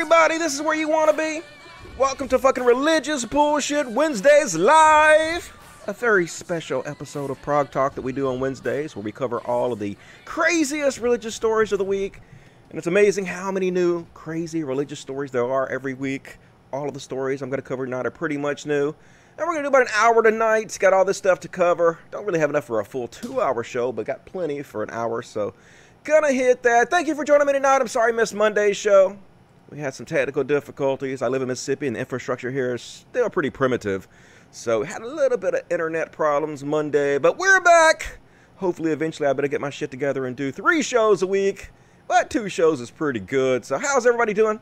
Everybody? This is where you want to be. Welcome to fucking Religious Bullshit Wednesdays Live. A very special episode of Prog Talk that we do on Wednesdays where we cover all of the craziest religious stories of the week. And it's amazing how many new crazy religious stories there are every week. All of the stories I'm going to cover tonight are pretty much new. And we're going to do about an hour tonight. It's got all this stuff to cover. Don't really have enough for a full two hour show, but got plenty for an hour. So, gonna hit that. Thank you for joining me tonight. I'm sorry I missed Monday's show. We had some technical difficulties. I live in Mississippi, and the infrastructure here is still pretty primitive. So, had a little bit of internet problems Monday, but we're back. Hopefully, eventually, I better get my shit together and do three shows a week. But two shows is pretty good. So, how's everybody doing?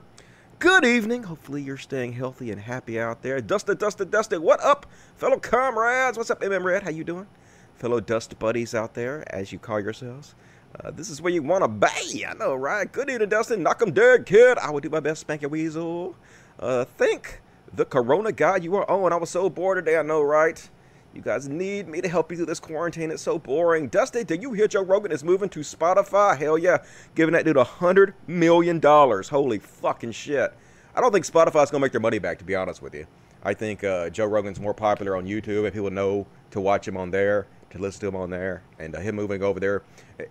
Good evening. Hopefully, you're staying healthy and happy out there. Dusted, dusted, dusted. What up, fellow comrades? What's up, MM Red? How you doing? Fellow dust buddies out there, as you call yourselves. Uh, this is where you want to be. I know, right? Good evening, Dustin. Knock 'em dead, kid. I will do my best, spank your weasel. Uh, thank the Corona guy you are on. I was so bored today. I know, right? You guys need me to help you through this quarantine. It's so boring. Dusty, did you hear Joe Rogan is moving to Spotify? Hell yeah. Giving that dude a $100 million. Holy fucking shit. I don't think Spotify's going to make their money back, to be honest with you. I think uh, Joe Rogan's more popular on YouTube if people know to watch him on there, to listen to him on there, and uh, him moving over there.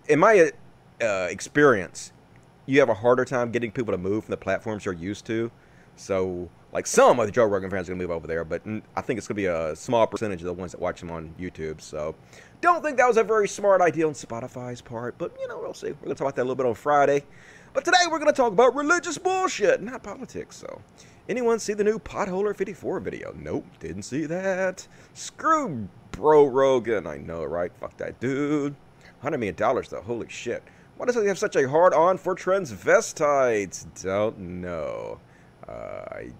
In my uh, experience, you have a harder time getting people to move from the platforms you're used to. So, like some of the Joe Rogan fans are gonna move over there, but I think it's gonna be a small percentage of the ones that watch him on YouTube. So, don't think that was a very smart idea on Spotify's part, but you know we'll see. We're gonna talk about that a little bit on Friday. But today we're gonna talk about religious bullshit, not politics. So, anyone see the new Potholer 54 video? Nope, didn't see that. Screw Bro Rogan. I know, right? Fuck that dude. $100 million though, holy shit. Why does he have such a hard on for transvestites? Don't know. Uh, I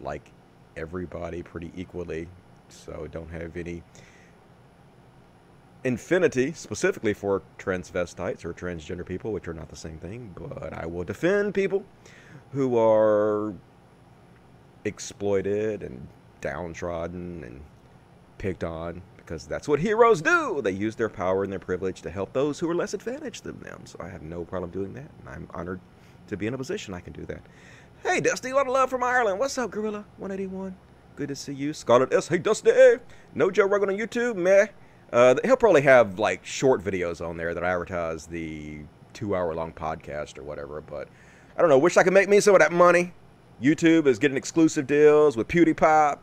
like everybody pretty equally, so don't have any infinity specifically for transvestites or transgender people, which are not the same thing, but I will defend people who are exploited and downtrodden and picked on because that's what heroes do. They use their power and their privilege to help those who are less advantaged than them. So I have no problem doing that, and I'm honored to be in a position I can do that. Hey, Dusty, a lot of love from Ireland. What's up, Gorilla 181? Good to see you. Scarlet S. Hey, Dusty. No Joe Rogan on YouTube, meh. Uh, he'll probably have like short videos on there that advertise the two-hour-long podcast or whatever. But I don't know. Wish I could make me some of that money. YouTube is getting exclusive deals with PewDiePie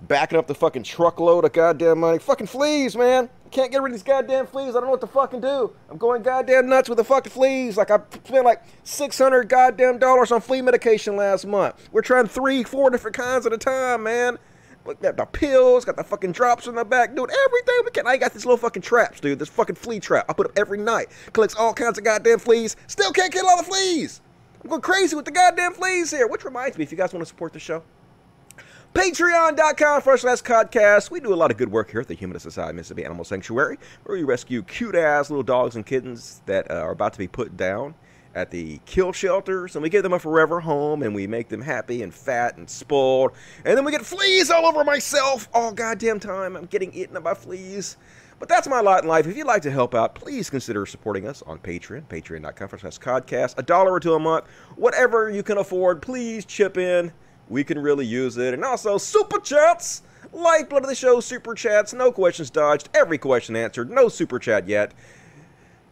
backing up the fucking truckload of goddamn money. Fucking fleas, man. Can't get rid of these goddamn fleas. I don't know what to fucking do. I'm going goddamn nuts with the fucking fleas. Like I spent like 600 goddamn dollars on flea medication last month. We're trying three, four different kinds at a time, man. Look, Got the pills, got the fucking drops in the back, dude. Everything we can. I got these little fucking traps, dude. This fucking flea trap. I put up every night. Collects all kinds of goddamn fleas. Still can't kill all the fleas. I'm going crazy with the goddamn fleas here. Which reminds me, if you guys want to support the show, Patreon.com forward slash podcast. We do a lot of good work here at the Humanist Society Mississippi Animal Sanctuary, where we rescue cute ass little dogs and kittens that uh, are about to be put down at the kill shelters, and we give them a forever home, and we make them happy and fat and spoiled, and then we get fleas all over myself all goddamn time. I'm getting eaten up by fleas. But that's my lot in life. If you'd like to help out, please consider supporting us on Patreon, patreon.com slash podcast. A dollar or two a month, whatever you can afford, please chip in we can really use it. And also, super chats! Lifeblood of the show, super chats. No questions dodged. Every question answered. No super chat yet.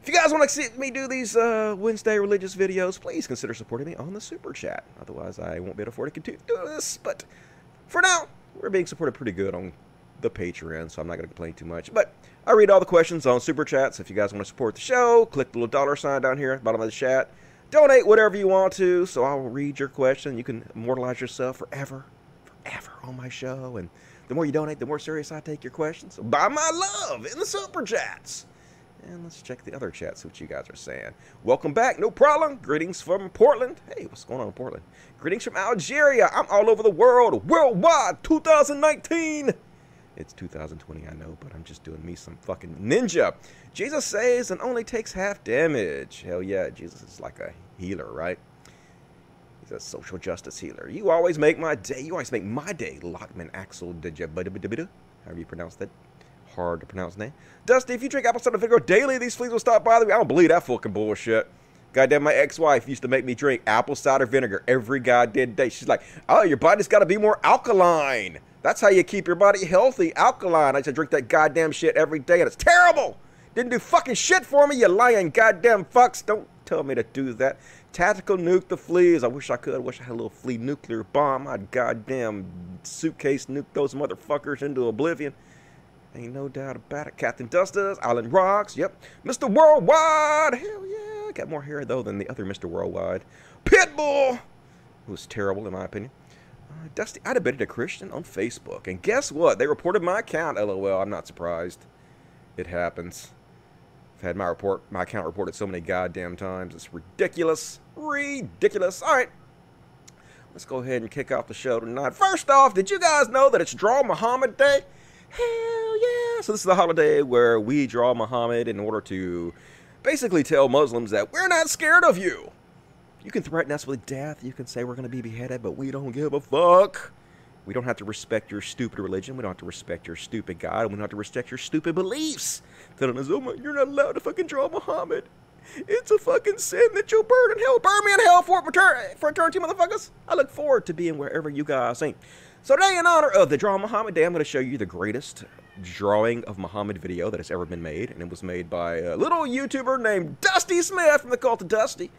If you guys want to see me do these uh, Wednesday religious videos, please consider supporting me on the super chat. Otherwise, I won't be able to afford to continue to do this. But for now, we're being supported pretty good on the Patreon, so I'm not going to complain too much. But I read all the questions on super chats. If you guys want to support the show, click the little dollar sign down here at the bottom of the chat donate whatever you want to, so I'll read your question. You can immortalize yourself forever, forever on my show. And the more you donate, the more serious I take your questions. So buy my love in the super chats. And let's check the other chats, what you guys are saying. Welcome back, no problem. Greetings from Portland. Hey, what's going on in Portland? Greetings from Algeria. I'm all over the world, worldwide, 2019. It's 2020, I know, but I'm just doing me some fucking ninja. Jesus saves and only takes half damage. Hell yeah, Jesus is like a healer, right? He's a social justice healer. You always make my day. You always make my day. Lockman Axel However you pronounce that. Hard to pronounce name. Dusty, if you drink apple cider vinegar daily, these fleas will stop bothering me. I don't believe that fucking bullshit. Goddamn, my ex-wife used to make me drink apple cider vinegar every goddamn day. She's like, "Oh, your body's got to be more alkaline. That's how you keep your body healthy, alkaline." I used to drink that goddamn shit every day, and it's terrible. Didn't do fucking shit for me, you lying goddamn fucks. Don't tell me to do that. Tactical nuke the fleas. I wish I could. I wish I had a little flea nuclear bomb. I'd goddamn suitcase nuke those motherfuckers into oblivion. Ain't no doubt about it. Captain Dustas, Island Rocks, yep. Mr. Worldwide, hell yeah. Got more hair, though, than the other Mr. Worldwide. Pitbull, who was terrible, in my opinion. Uh, Dusty, I debated a Christian on Facebook, and guess what? They reported my account, lol. I'm not surprised. It happens. Had my report, my account reported so many goddamn times. It's ridiculous. Ridiculous. All right. Let's go ahead and kick off the show tonight. First off, did you guys know that it's Draw Muhammad Day? Hell yeah! So this is the holiday where we draw Muhammad in order to basically tell Muslims that we're not scared of you. You can threaten us with death. You can say we're going to be beheaded, but we don't give a fuck. We don't have to respect your stupid religion. We don't have to respect your stupid God. And we don't have to respect your stupid beliefs. Telling us, oh my, you're not allowed to fucking draw Muhammad. It's a fucking sin that you'll burn in hell. Burn me in hell for, for eternity, motherfuckers. I look forward to being wherever you guys ain't. So today, in honor of the Draw Muhammad Day, I'm going to show you the greatest drawing of Muhammad video that has ever been made. And it was made by a little YouTuber named Dusty Smith from the Cult of Dusty.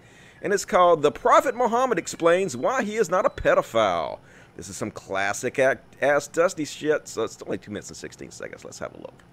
And it's called The Prophet Muhammad Explains Why He Is Not a Pedophile. This is some classic ass Dusty shit. So it's only 2 minutes and 16 seconds. Let's have a look.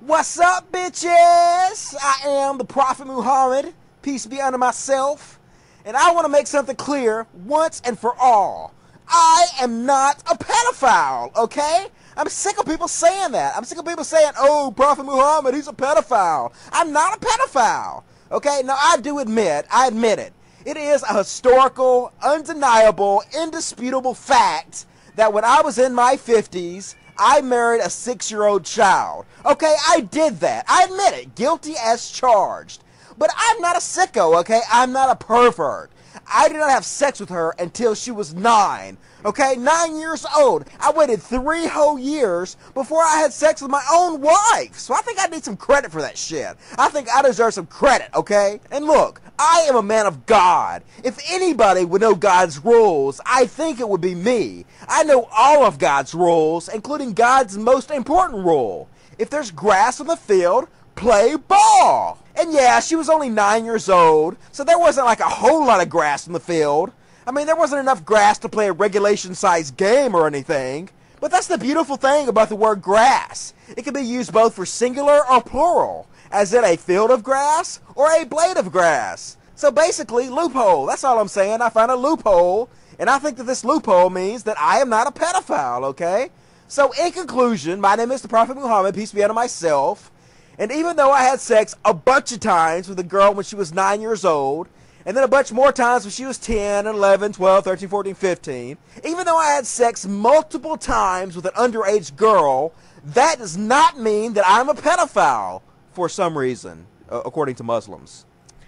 What's up, bitches? I am the Prophet Muhammad. Peace be unto myself. And I want to make something clear once and for all. I am not a pedophile, okay? I'm sick of people saying that. I'm sick of people saying, oh, Prophet Muhammad, he's a pedophile. I'm not a pedophile, okay? Now, I do admit, I admit it. It is a historical, undeniable, indisputable fact that when I was in my 50s, I married a six year old child. Okay, I did that. I admit it. Guilty as charged. But I'm not a sicko, okay? I'm not a pervert. I did not have sex with her until she was nine. Okay, nine years old. I waited three whole years before I had sex with my own wife. So I think I need some credit for that shit. I think I deserve some credit, okay? And look, I am a man of God. If anybody would know God's rules, I think it would be me. I know all of God's rules, including God's most important rule. If there's grass on the field, play ball. And yeah, she was only nine years old, so there wasn't like a whole lot of grass in the field. I mean, there wasn't enough grass to play a regulation sized game or anything. But that's the beautiful thing about the word grass. It can be used both for singular or plural, as in a field of grass or a blade of grass. So basically, loophole. That's all I'm saying. I found a loophole, and I think that this loophole means that I am not a pedophile, okay? So, in conclusion, my name is the Prophet Muhammad, peace be unto myself. And even though I had sex a bunch of times with a girl when she was 9 years old, and then a bunch more times when she was 10, 11, 12, 13, 14, 15, even though I had sex multiple times with an underage girl, that does not mean that I'm a pedophile for some reason, uh, according to Muslims.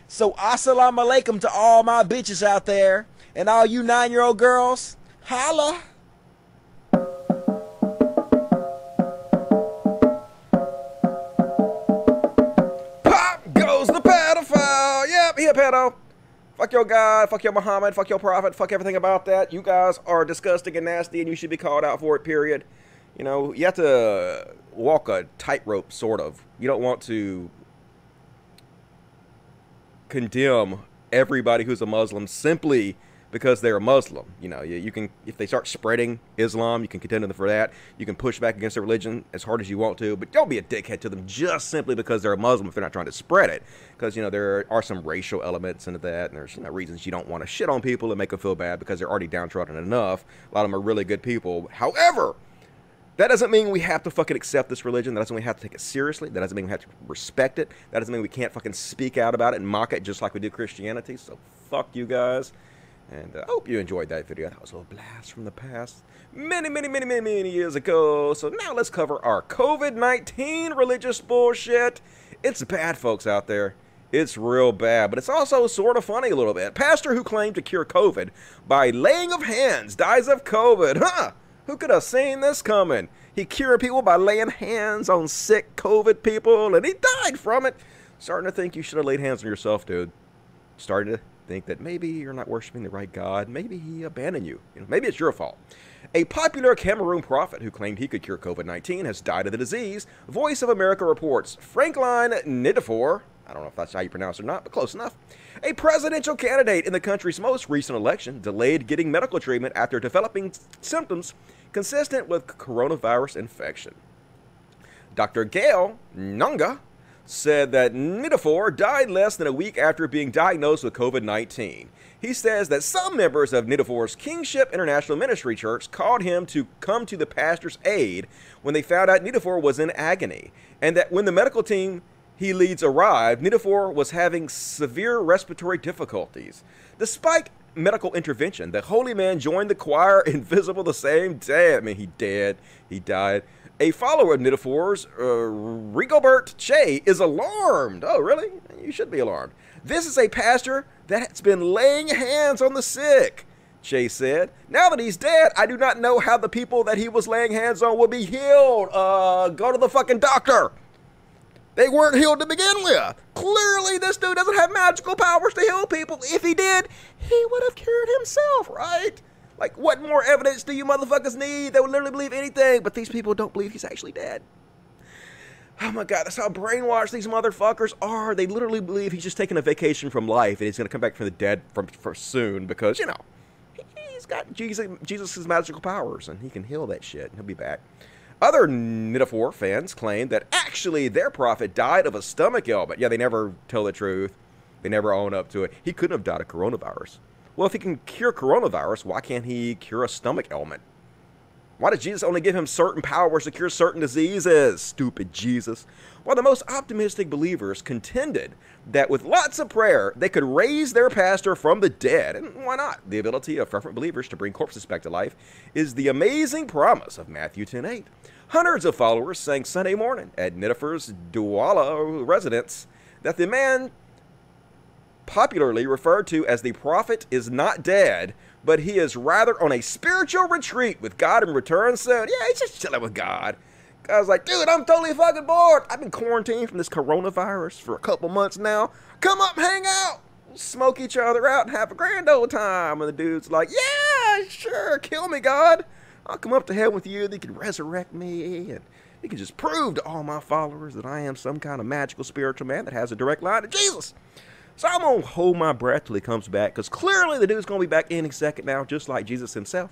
So, assalamu alaikum to all my bitches out there, and all you nine year old girls, holla! be a pedo. Fuck your God, fuck your Muhammad, fuck your prophet, fuck everything about that. You guys are disgusting and nasty and you should be called out for it, period. You know, you have to walk a tightrope, sort of. You don't want to condemn everybody who's a Muslim simply because they're a Muslim. You know, you, you, can if they start spreading Islam, you can contend with them for that. You can push back against their religion as hard as you want to, but don't be a dickhead to them just simply because they're a Muslim if they're not trying to spread it. Because you know there are some racial elements into that, and there's you know, reasons you don't want to shit on people and make them feel bad because they're already downtrodden enough. A lot of them are really good people. However. That doesn't mean we have to fucking accept this religion. That doesn't mean we have to take it seriously. That doesn't mean we have to respect it. That doesn't mean we can't fucking speak out about it and mock it just like we do Christianity. So fuck you guys. And uh, I hope you enjoyed that video. That was a blast from the past. Many, many, many, many, many years ago. So now let's cover our COVID-19 religious bullshit. It's bad, folks out there. It's real bad, but it's also sort of funny a little bit. Pastor who claimed to cure COVID by laying of hands dies of COVID. Huh? Who could have seen this coming? He cured people by laying hands on sick COVID people, and he died from it. Starting to think you should have laid hands on yourself, dude. Starting to think that maybe you're not worshiping the right God. Maybe he abandoned you. you know, maybe it's your fault. A popular Cameroon prophet who claimed he could cure COVID 19 has died of the disease. Voice of America reports Franklin Nidifor, I don't know if that's how you pronounce it or not, but close enough. A presidential candidate in the country's most recent election delayed getting medical treatment after developing symptoms consistent with coronavirus infection. Dr. Gail Nunga said that Nidifor died less than a week after being diagnosed with COVID 19. He says that some members of Nidifor's Kingship International Ministry Church called him to come to the pastor's aid when they found out Nidifor was in agony, and that when the medical team he leads arrived, Nidifor was having severe respiratory difficulties. Despite medical intervention, the holy man joined the choir invisible the same day. I mean, he dead, he died. A follower of Nidifor's, uh, Rigobert Che, is alarmed. Oh, really? You should be alarmed. This is a pastor that's been laying hands on the sick. Che said, Now that he's dead, I do not know how the people that he was laying hands on will be healed. Uh, go to the fucking doctor. They weren't healed to begin with. Clearly, this dude doesn't have magical powers to heal people. If he did, he would have cured himself, right? Like, what more evidence do you motherfuckers need? They would literally believe anything, but these people don't believe he's actually dead. Oh my god, that's how brainwashed these motherfuckers are. They literally believe he's just taking a vacation from life and he's gonna come back from the dead from, soon because, you know, he's got Jesus magical powers and he can heal that shit. And he'll be back. Other Nidifor fans claim that actually their prophet died of a stomach ailment. Yeah, they never tell the truth. They never own up to it. He couldn't have died of coronavirus. Well, if he can cure coronavirus, why can't he cure a stomach ailment? Why did Jesus only give him certain powers to cure certain diseases? Stupid Jesus. While the most optimistic believers contended that with lots of prayer, they could raise their pastor from the dead. And why not? The ability of fervent believers to bring corpses back to life is the amazing promise of Matthew 10:8. Hundreds of followers sang Sunday morning at Nidifor's Douala residence that the man popularly referred to as the prophet is not dead, but he is rather on a spiritual retreat with God in return soon. Yeah, he's just chilling with God. I was like, dude, I'm totally fucking bored. I've been quarantined from this coronavirus for a couple months now. Come up, hang out, smoke each other out, and have a grand old time. And the dude's like, yeah, sure, kill me, God. I'll come up to heaven with you. They can resurrect me, and you can just prove to all my followers that I am some kind of magical spiritual man that has a direct line to Jesus. So I'm gonna hold my breath till he comes back, because clearly the dude's gonna be back any second now, just like Jesus himself.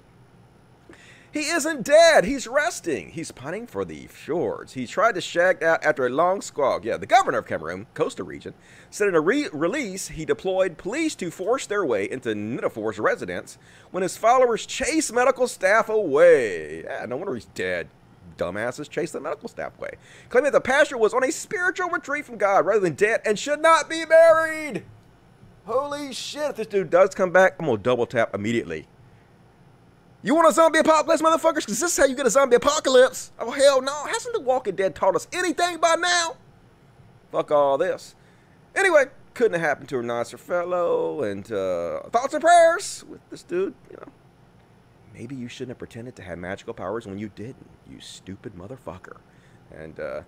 He isn't dead. He's resting. He's pining for the fjords. He tried to shag out after a long squawk. Yeah, the governor of Cameroon, coastal region, said in a re- release he deployed police to force their way into Nidifor's residence when his followers chased medical staff away. Yeah, no wonder he's dead. Dumbasses chased the medical staff away, claiming that the pastor was on a spiritual retreat from God rather than dead and should not be married. Holy shit, if this dude does come back, I'm gonna double tap immediately. You want a zombie apocalypse, motherfuckers? Because this is how you get a zombie apocalypse. Oh, hell no. Hasn't The Walking Dead taught us anything by now? Fuck all this. Anyway, couldn't have happened to a nicer fellow. And uh, thoughts and prayers with this dude, you know. Maybe you shouldn't have pretended to have magical powers when you didn't, you stupid motherfucker. And uh,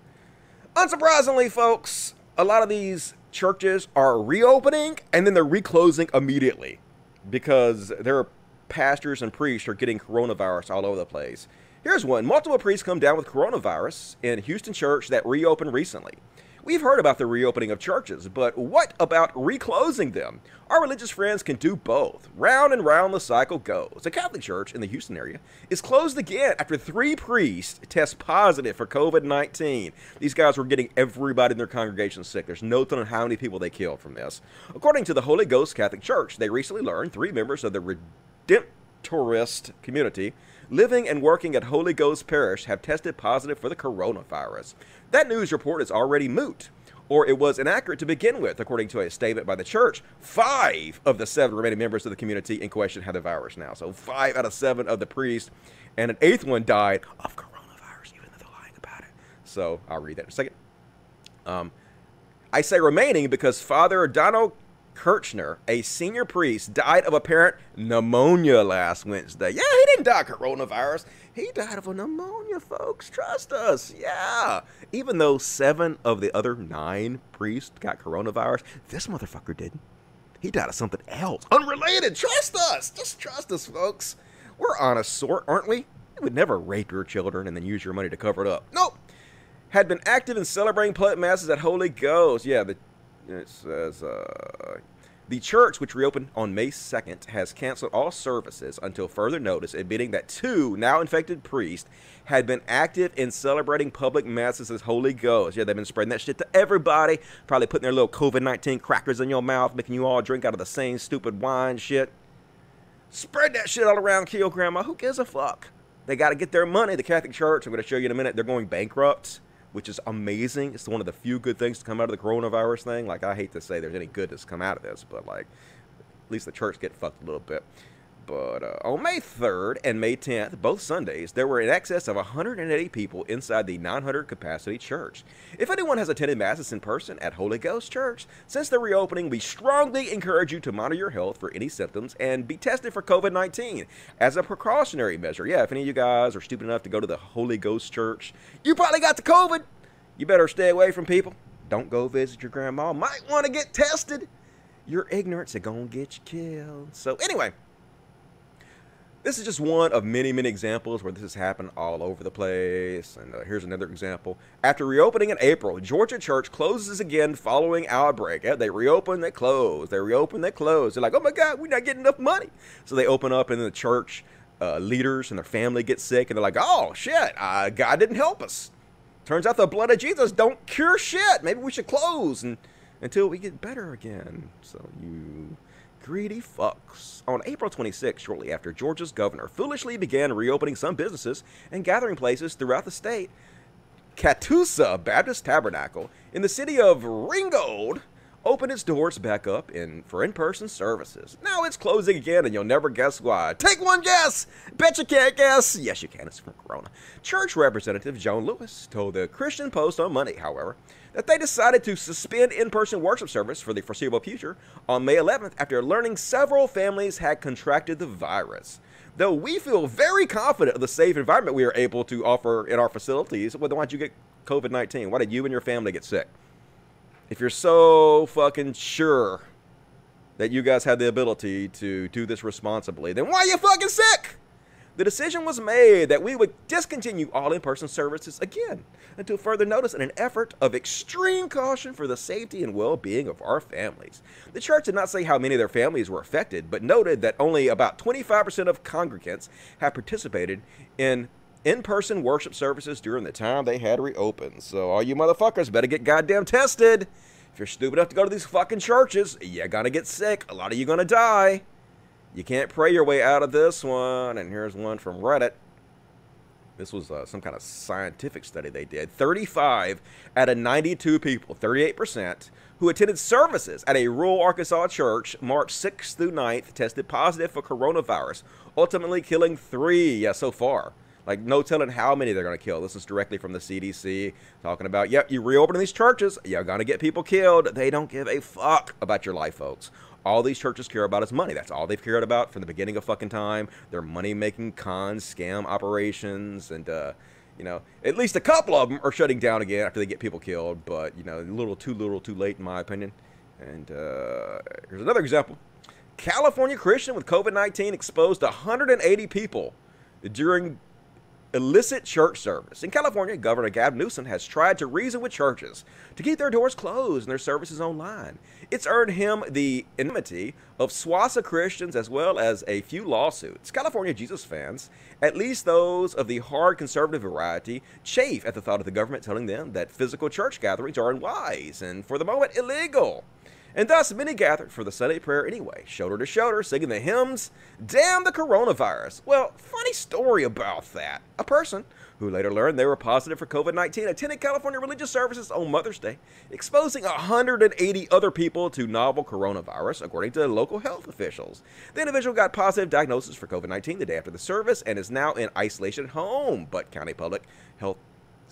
unsurprisingly, folks, a lot of these churches are reopening and then they're reclosing immediately because they're pastors and priests are getting coronavirus all over the place. Here's one multiple priests come down with coronavirus in Houston church that reopened recently. We've heard about the reopening of churches, but what about reclosing them? Our religious friends can do both. Round and round the cycle goes. The Catholic Church in the Houston area is closed again after three priests test positive for COVID 19. These guys were getting everybody in their congregation sick. There's no telling how many people they killed from this. According to the Holy Ghost Catholic Church, they recently learned three members of the Redemptorist community living and working at Holy Ghost Parish have tested positive for the coronavirus. That news report is already moot, or it was inaccurate to begin with, according to a statement by the church. Five of the seven remaining members of the community in question have the virus now. So five out of seven of the priests, and an eighth one died of coronavirus, even though they're lying about it. So I'll read that in a second. Um, I say remaining because Father Dono Kirchner, a senior priest, died of apparent pneumonia last Wednesday. Yeah, he didn't die of coronavirus. He died of a pneumonia, folks. Trust us. Yeah. Even though seven of the other nine priests got coronavirus, this motherfucker didn't. He died of something else. Unrelated. Trust us. Just trust us, folks. We're honest sort, aren't we? We would never rape your children and then use your money to cover it up. Nope. Had been active in celebrating public masses at Holy Ghost. Yeah, the, it says, uh, the church, which reopened on May 2nd, has canceled all services until further notice, admitting that two now infected priests had been active in celebrating public masses as Holy Ghost. Yeah, they've been spreading that shit to everybody, probably putting their little COVID 19 crackers in your mouth, making you all drink out of the same stupid wine shit. Spread that shit all around, kill grandma. Who gives a fuck? They got to get their money. The Catholic Church, I'm going to show you in a minute, they're going bankrupt which is amazing. It's one of the few good things to come out of the coronavirus thing. Like, I hate to say there's any good that's come out of this, but like, at least the church get fucked a little bit. But uh, on May 3rd and May 10th, both Sundays, there were in excess of 180 people inside the 900 capacity church. If anyone has attended Masses in person at Holy Ghost Church, since the reopening, we strongly encourage you to monitor your health for any symptoms and be tested for COVID 19 as a precautionary measure. Yeah, if any of you guys are stupid enough to go to the Holy Ghost Church, you probably got the COVID. You better stay away from people. Don't go visit your grandma. Might want to get tested. Your ignorance is going to get you killed. So, anyway. This is just one of many, many examples where this has happened all over the place. And uh, here's another example. After reopening in April, Georgia Church closes again following outbreak. They reopen, they close. They reopen, they close. They're like, oh my God, we're not getting enough money. So they open up, and the church uh, leaders and their family get sick, and they're like, oh shit, uh, God didn't help us. Turns out the blood of Jesus don't cure shit. Maybe we should close and, until we get better again. So you greedy fucks. On April 26, shortly after Georgia's governor foolishly began reopening some businesses and gathering places throughout the state, Catoosa Baptist Tabernacle in the city of Ringgold opened its doors back up in for in-person services. Now it's closing again, and you'll never guess why. Take one guess. Bet you can't guess. Yes, you can. It's from Corona. Church Representative Joan Lewis told the Christian Post on Monday, however, that they decided to suspend in-person worship service for the foreseeable future on May 11th after learning several families had contracted the virus. Though we feel very confident of the safe environment we are able to offer in our facilities, well, why don't you get COVID-19? Why did you and your family get sick? if you're so fucking sure that you guys have the ability to do this responsibly, then why are you fucking sick? The decision was made that we would discontinue all in person services again until further notice in an effort of extreme caution for the safety and well being of our families. The church did not say how many of their families were affected, but noted that only about 25% of congregants have participated in in person worship services during the time they had reopened. So, all you motherfuckers better get goddamn tested. If you're stupid enough to go to these fucking churches, you're gonna get sick. A lot of you gonna die. You can't pray your way out of this one. And here's one from Reddit. This was uh, some kind of scientific study they did. 35 out of 92 people, 38%, who attended services at a rural Arkansas church March 6th through 9th tested positive for coronavirus, ultimately killing three, yeah, so far. Like, no telling how many they're going to kill. This is directly from the CDC talking about, yep, you reopen these churches, you're going to get people killed. They don't give a fuck about your life, folks. All these churches care about is money. That's all they've cared about from the beginning of fucking time. Their money making cons, scam operations, and, uh, you know, at least a couple of them are shutting down again after they get people killed, but, you know, a little too little too late, in my opinion. And uh, here's another example California Christian with COVID 19 exposed 180 people during illicit church service. In California, Governor Gavin Newsom has tried to reason with churches to keep their doors closed and their services online. It's earned him the enmity of SWASA Christians as well as a few lawsuits. California Jesus fans, at least those of the hard conservative variety, chafe at the thought of the government telling them that physical church gatherings are unwise and, for the moment, illegal. And thus many gathered for the Sunday prayer anyway, shoulder to shoulder, singing the hymns, Damn the Coronavirus. Well, funny story about that. A person who later learned they were positive for COVID 19 attended California religious services on Mother's Day, exposing 180 other people to novel coronavirus, according to local health officials. The individual got positive diagnosis for COVID 19 the day after the service and is now in isolation at home, but County Public Health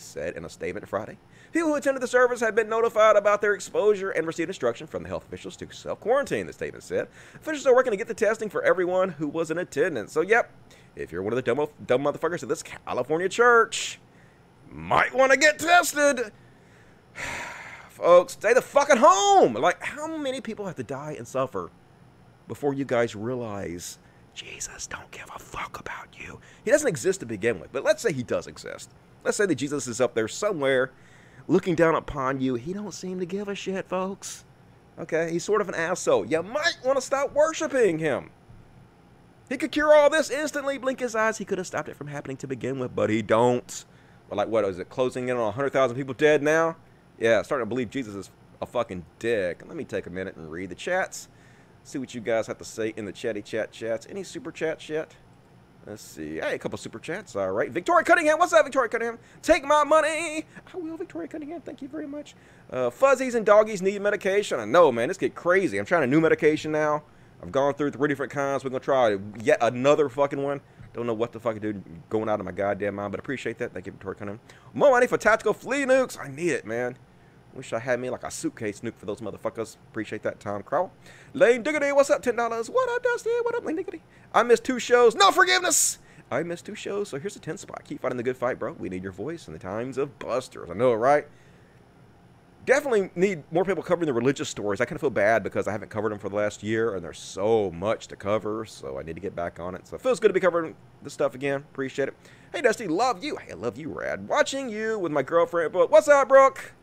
said in a statement Friday. People who attended the service had been notified about their exposure and received instruction from the health officials to self quarantine, the statement said. Officials are working to get the testing for everyone who was in attendance. So, yep, if you're one of the dumb, dumb motherfuckers at this California church, might want to get tested. Folks, stay the fuck at home. Like, how many people have to die and suffer before you guys realize Jesus don't give a fuck about you? He doesn't exist to begin with, but let's say he does exist. Let's say that Jesus is up there somewhere looking down upon you. He don't seem to give a shit, folks. Okay, he's sort of an asshole. You might want to stop worshiping him. He could cure all this instantly, blink his eyes. He could have stopped it from happening to begin with, but he don't. But like, what is it? Closing in on 100,000 people dead now? Yeah, starting to believe Jesus is a fucking dick. Let me take a minute and read the chats. See what you guys have to say in the chatty chat chats. Any super chats yet? Let's see. Hey, a couple super chats. All right. Victoria Cunningham. What's up, Victoria Cunningham? Take my money. I will, Victoria Cunningham. Thank you very much. Uh, fuzzies and doggies need medication. I know, man. This get crazy. I'm trying a new medication now. I've gone through three different kinds. We're going to try yet another fucking one. Don't know what the fuck I do going out of my goddamn mind, but appreciate that. Thank you, Victoria Cunningham. More money for tactical flea nukes. I need it, man. Wish I had me like a suitcase nuke for those motherfuckers. Appreciate that, Tom Crow. Lane Diggity, what's up? $10. What up, Dusty? What up, Lane Diggity? I missed two shows. No forgiveness! I missed two shows, so here's a 10 spot. Keep fighting the good fight, bro. We need your voice in the times of busters. I know, right? Definitely need more people covering the religious stories. I kind of feel bad because I haven't covered them for the last year, and there's so much to cover, so I need to get back on it. So it feels good to be covering this stuff again. Appreciate it. Hey, Dusty, love you. Hey, I love you, Rad. Watching you with my girlfriend, but what's up, Brooke?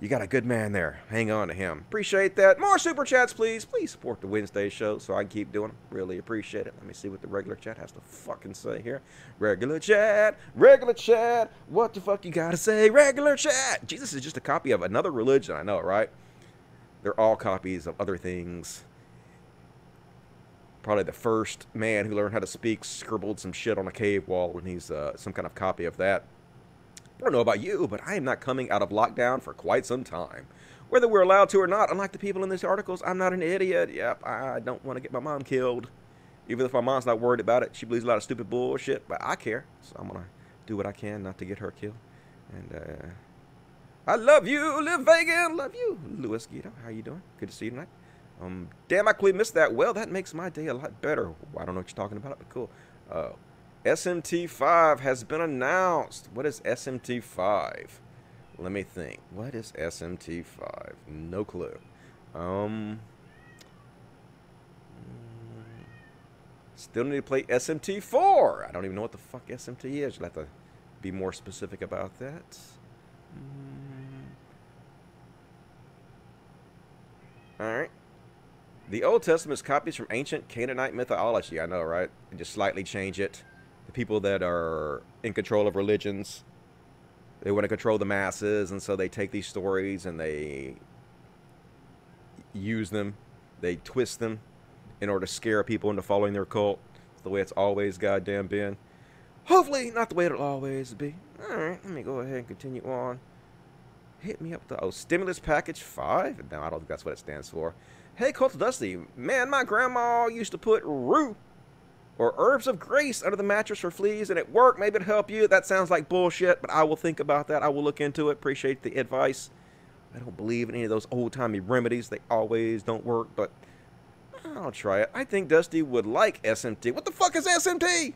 You got a good man there. Hang on to him. Appreciate that. More super chats, please. Please support the Wednesday show so I can keep doing them. Really appreciate it. Let me see what the regular chat has to fucking say here. Regular chat. Regular chat. What the fuck you gotta say? Regular chat. Jesus is just a copy of another religion. I know, right? They're all copies of other things. Probably the first man who learned how to speak scribbled some shit on a cave wall when he's uh, some kind of copy of that. I don't know about you, but I am not coming out of lockdown for quite some time. Whether we're allowed to or not, unlike the people in these articles, I'm not an idiot. Yep, I don't want to get my mom killed. Even if my mom's not worried about it, she believes a lot of stupid bullshit, but I care. So I'm going to do what I can not to get her killed. And, uh, I love you, Live Vegan. Love you, Louis Guido. How you doing? Good to see you tonight. Um, damn, I quickly missed that. Well, that makes my day a lot better. I don't know what you're talking about, but cool. Uh, SMT5 has been announced. What is SMT5? Let me think. What is SMT5? No clue. Um, still need to play SMT4. I don't even know what the fuck SMT is. You'll have to be more specific about that. All right. The Old Testament is copies from ancient Canaanite mythology. I know, right? And just slightly change it the people that are in control of religions they want to control the masses and so they take these stories and they use them. They twist them in order to scare people into following their cult. It's the way it's always goddamn been. Hopefully not the way it'll always be. All right let me go ahead and continue on. Hit me up the oh stimulus package 5 no i don't think that's what it stands for. Hey cult dusty man my grandma used to put rue or herbs of grace under the mattress for fleas and it worked. Maybe it'll help you. That sounds like bullshit, but I will think about that. I will look into it. Appreciate the advice. I don't believe in any of those old timey remedies. They always don't work, but I'll try it. I think Dusty would like SMT. What the fuck is SMT?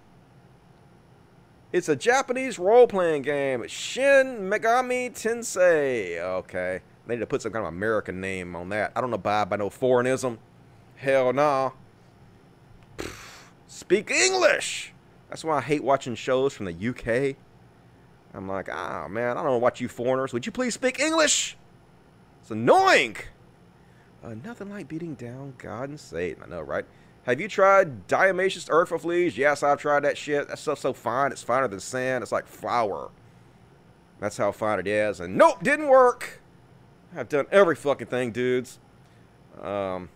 It's a Japanese role playing game. Shin Megami Tensei. Okay. They need to put some kind of American name on that. I don't abide by no foreignism. Hell nah. Speak English! That's why I hate watching shows from the UK. I'm like, ah, man, I don't watch you foreigners. Would you please speak English? It's annoying. Uh, nothing like beating down God and Satan. I know, right? Have you tried diatomaceous earth for fleas? Yes, I've tried that shit. That stuff's so fine. It's finer than sand. It's like flour. That's how fine it is. And nope, didn't work. I've done every fucking thing, dudes. Um,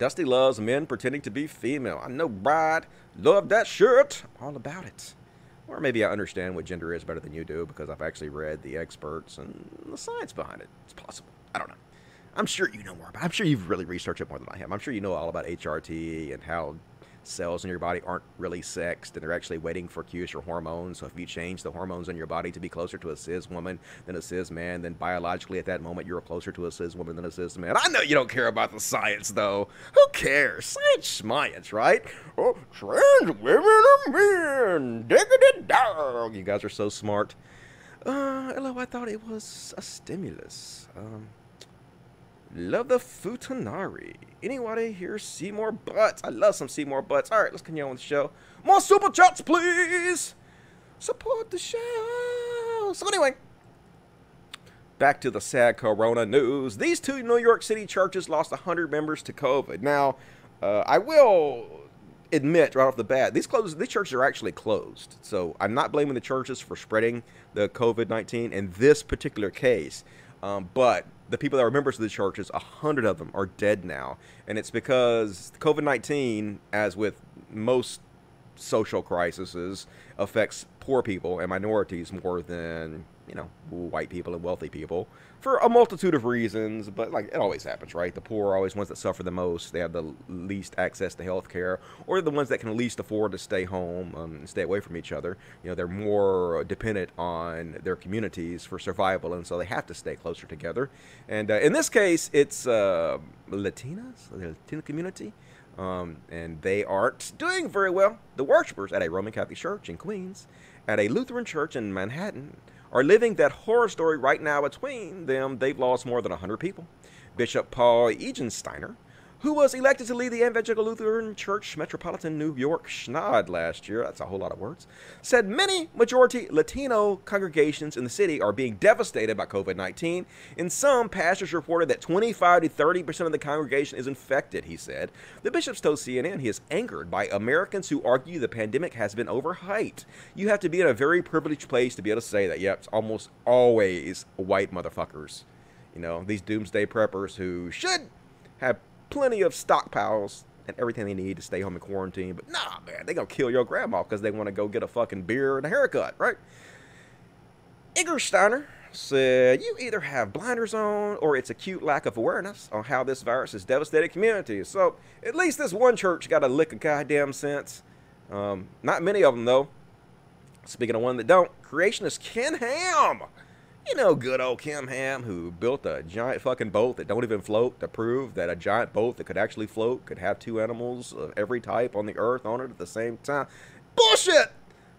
Dusty loves men pretending to be female. I know, bride. Love that shirt. All about it. Or maybe I understand what gender is better than you do because I've actually read the experts and the science behind it. It's possible. I don't know. I'm sure you know more, but I'm sure you've really researched it more than I have. I'm sure you know all about HRT and how cells in your body aren't really sexed and they're actually waiting for cues for hormones. So if you change the hormones in your body to be closer to a cis woman than a cis man, then biologically at that moment you're closer to a cis woman than a cis man. I know you don't care about the science though. Who cares? Science science, right? Oh, trans women are men. Diggity dog. You guys are so smart. Uh, hello, I thought it was a stimulus. Um, love the futanari. Anybody here see more butts? I love some see more butts. All right, let's continue on with the show. More super chats, please. Support the show. So anyway, back to the sad Corona news. These two New York City churches lost 100 members to COVID. Now, uh, I will admit right off the bat, these closed, these churches are actually closed. So I'm not blaming the churches for spreading the COVID-19 in this particular case. Um, but the people that are members of the churches, a hundred of them are dead now, and it's because COVID-19, as with most social crises, affects poor people and minorities more than you know white people and wealthy people for a multitude of reasons, but like it always happens, right? The poor are always ones that suffer the most. They have the least access to health care, or the ones that can least afford to stay home um, and stay away from each other. You know, they're more dependent on their communities for survival, and so they have to stay closer together. And uh, in this case, it's uh, Latinas, the Latina community. Um, and they aren't doing very well. The worshippers at a Roman Catholic church in Queens, at a Lutheran church in Manhattan, are living that horror story right now between them. They've lost more than 100 people. Bishop Paul Egensteiner, who was elected to lead the Evangelical Lutheran Church Metropolitan New York Synod last year, that's a whole lot of words, said many majority Latino congregations in the city are being devastated by COVID 19. In some, pastors reported that 25 to 30% of the congregation is infected, he said. The bishop told CNN he is angered by Americans who argue the pandemic has been overhyped. You have to be in a very privileged place to be able to say that, yep, it's almost always white motherfuckers. You know, these doomsday preppers who should have plenty of stockpiles and everything they need to stay home in quarantine. But nah, man, they gonna kill your grandma because they want to go get a fucking beer and a haircut, right? Egensteiner said, You either have blinders on or it's a cute lack of awareness on how this virus has devastated communities. So at least this one church got a lick of goddamn sense. Um, not many of them, though. Speaking of one that don't, creationist Ken Ham you know, good old Ken Ham, who built a giant fucking boat that don't even float to prove that a giant boat that could actually float could have two animals of every type on the earth on it at the same time. Bullshit!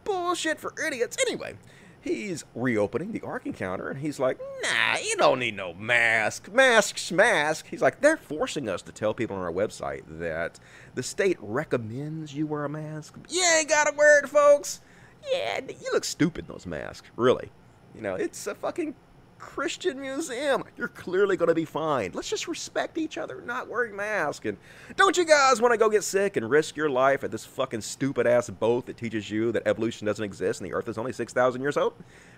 Bullshit for idiots. Anyway, he's reopening the Ark Encounter, and he's like, nah, you don't need no mask. Masks, mask. He's like, they're forcing us to tell people on our website that the state recommends you wear a mask. You ain't gotta wear it, folks. Yeah, you look stupid in those masks, really. You know, it's a fucking Christian museum. You're clearly going to be fine. Let's just respect each other, not wearing masks. And don't you guys want to go get sick and risk your life at this fucking stupid ass boat that teaches you that evolution doesn't exist and the earth is only 6,000 years old?